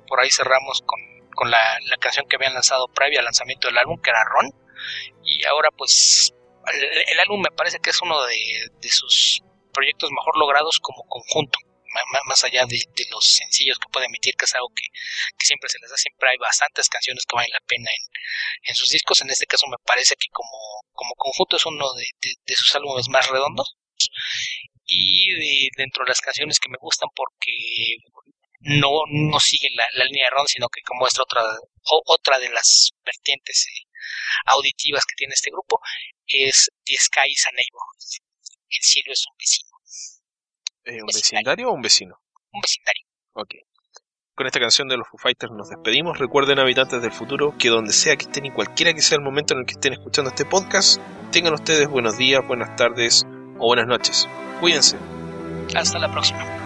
por ahí cerramos con, con la, la, canción que habían lanzado previa al lanzamiento del álbum, que era Ron. Y ahora, pues, el, el álbum me parece que es uno de, de sus proyectos mejor logrados como conjunto más allá de, de, los sencillos que puede emitir, que es algo que, que, siempre se les da, siempre hay bastantes canciones que valen la pena en, en sus discos. En este caso me parece que como, como conjunto es uno de, de, sus álbumes más redondos. Y dentro de las canciones que me gustan porque no, no sigue la, línea de Ron, sino que muestra otra, otra de las vertientes eh, auditivas que tiene este grupo, es The Sky is a Neighbor. El cielo es un vecino. Eh, ¿Un vecindario o un vecino? Un vecindario. Ok. Con esta canción de los Foo Fighters nos despedimos. Recuerden, habitantes del futuro, que donde sea que estén y cualquiera que sea el momento en el que estén escuchando este podcast, tengan ustedes buenos días, buenas tardes o buenas noches. Cuídense. Hasta la próxima.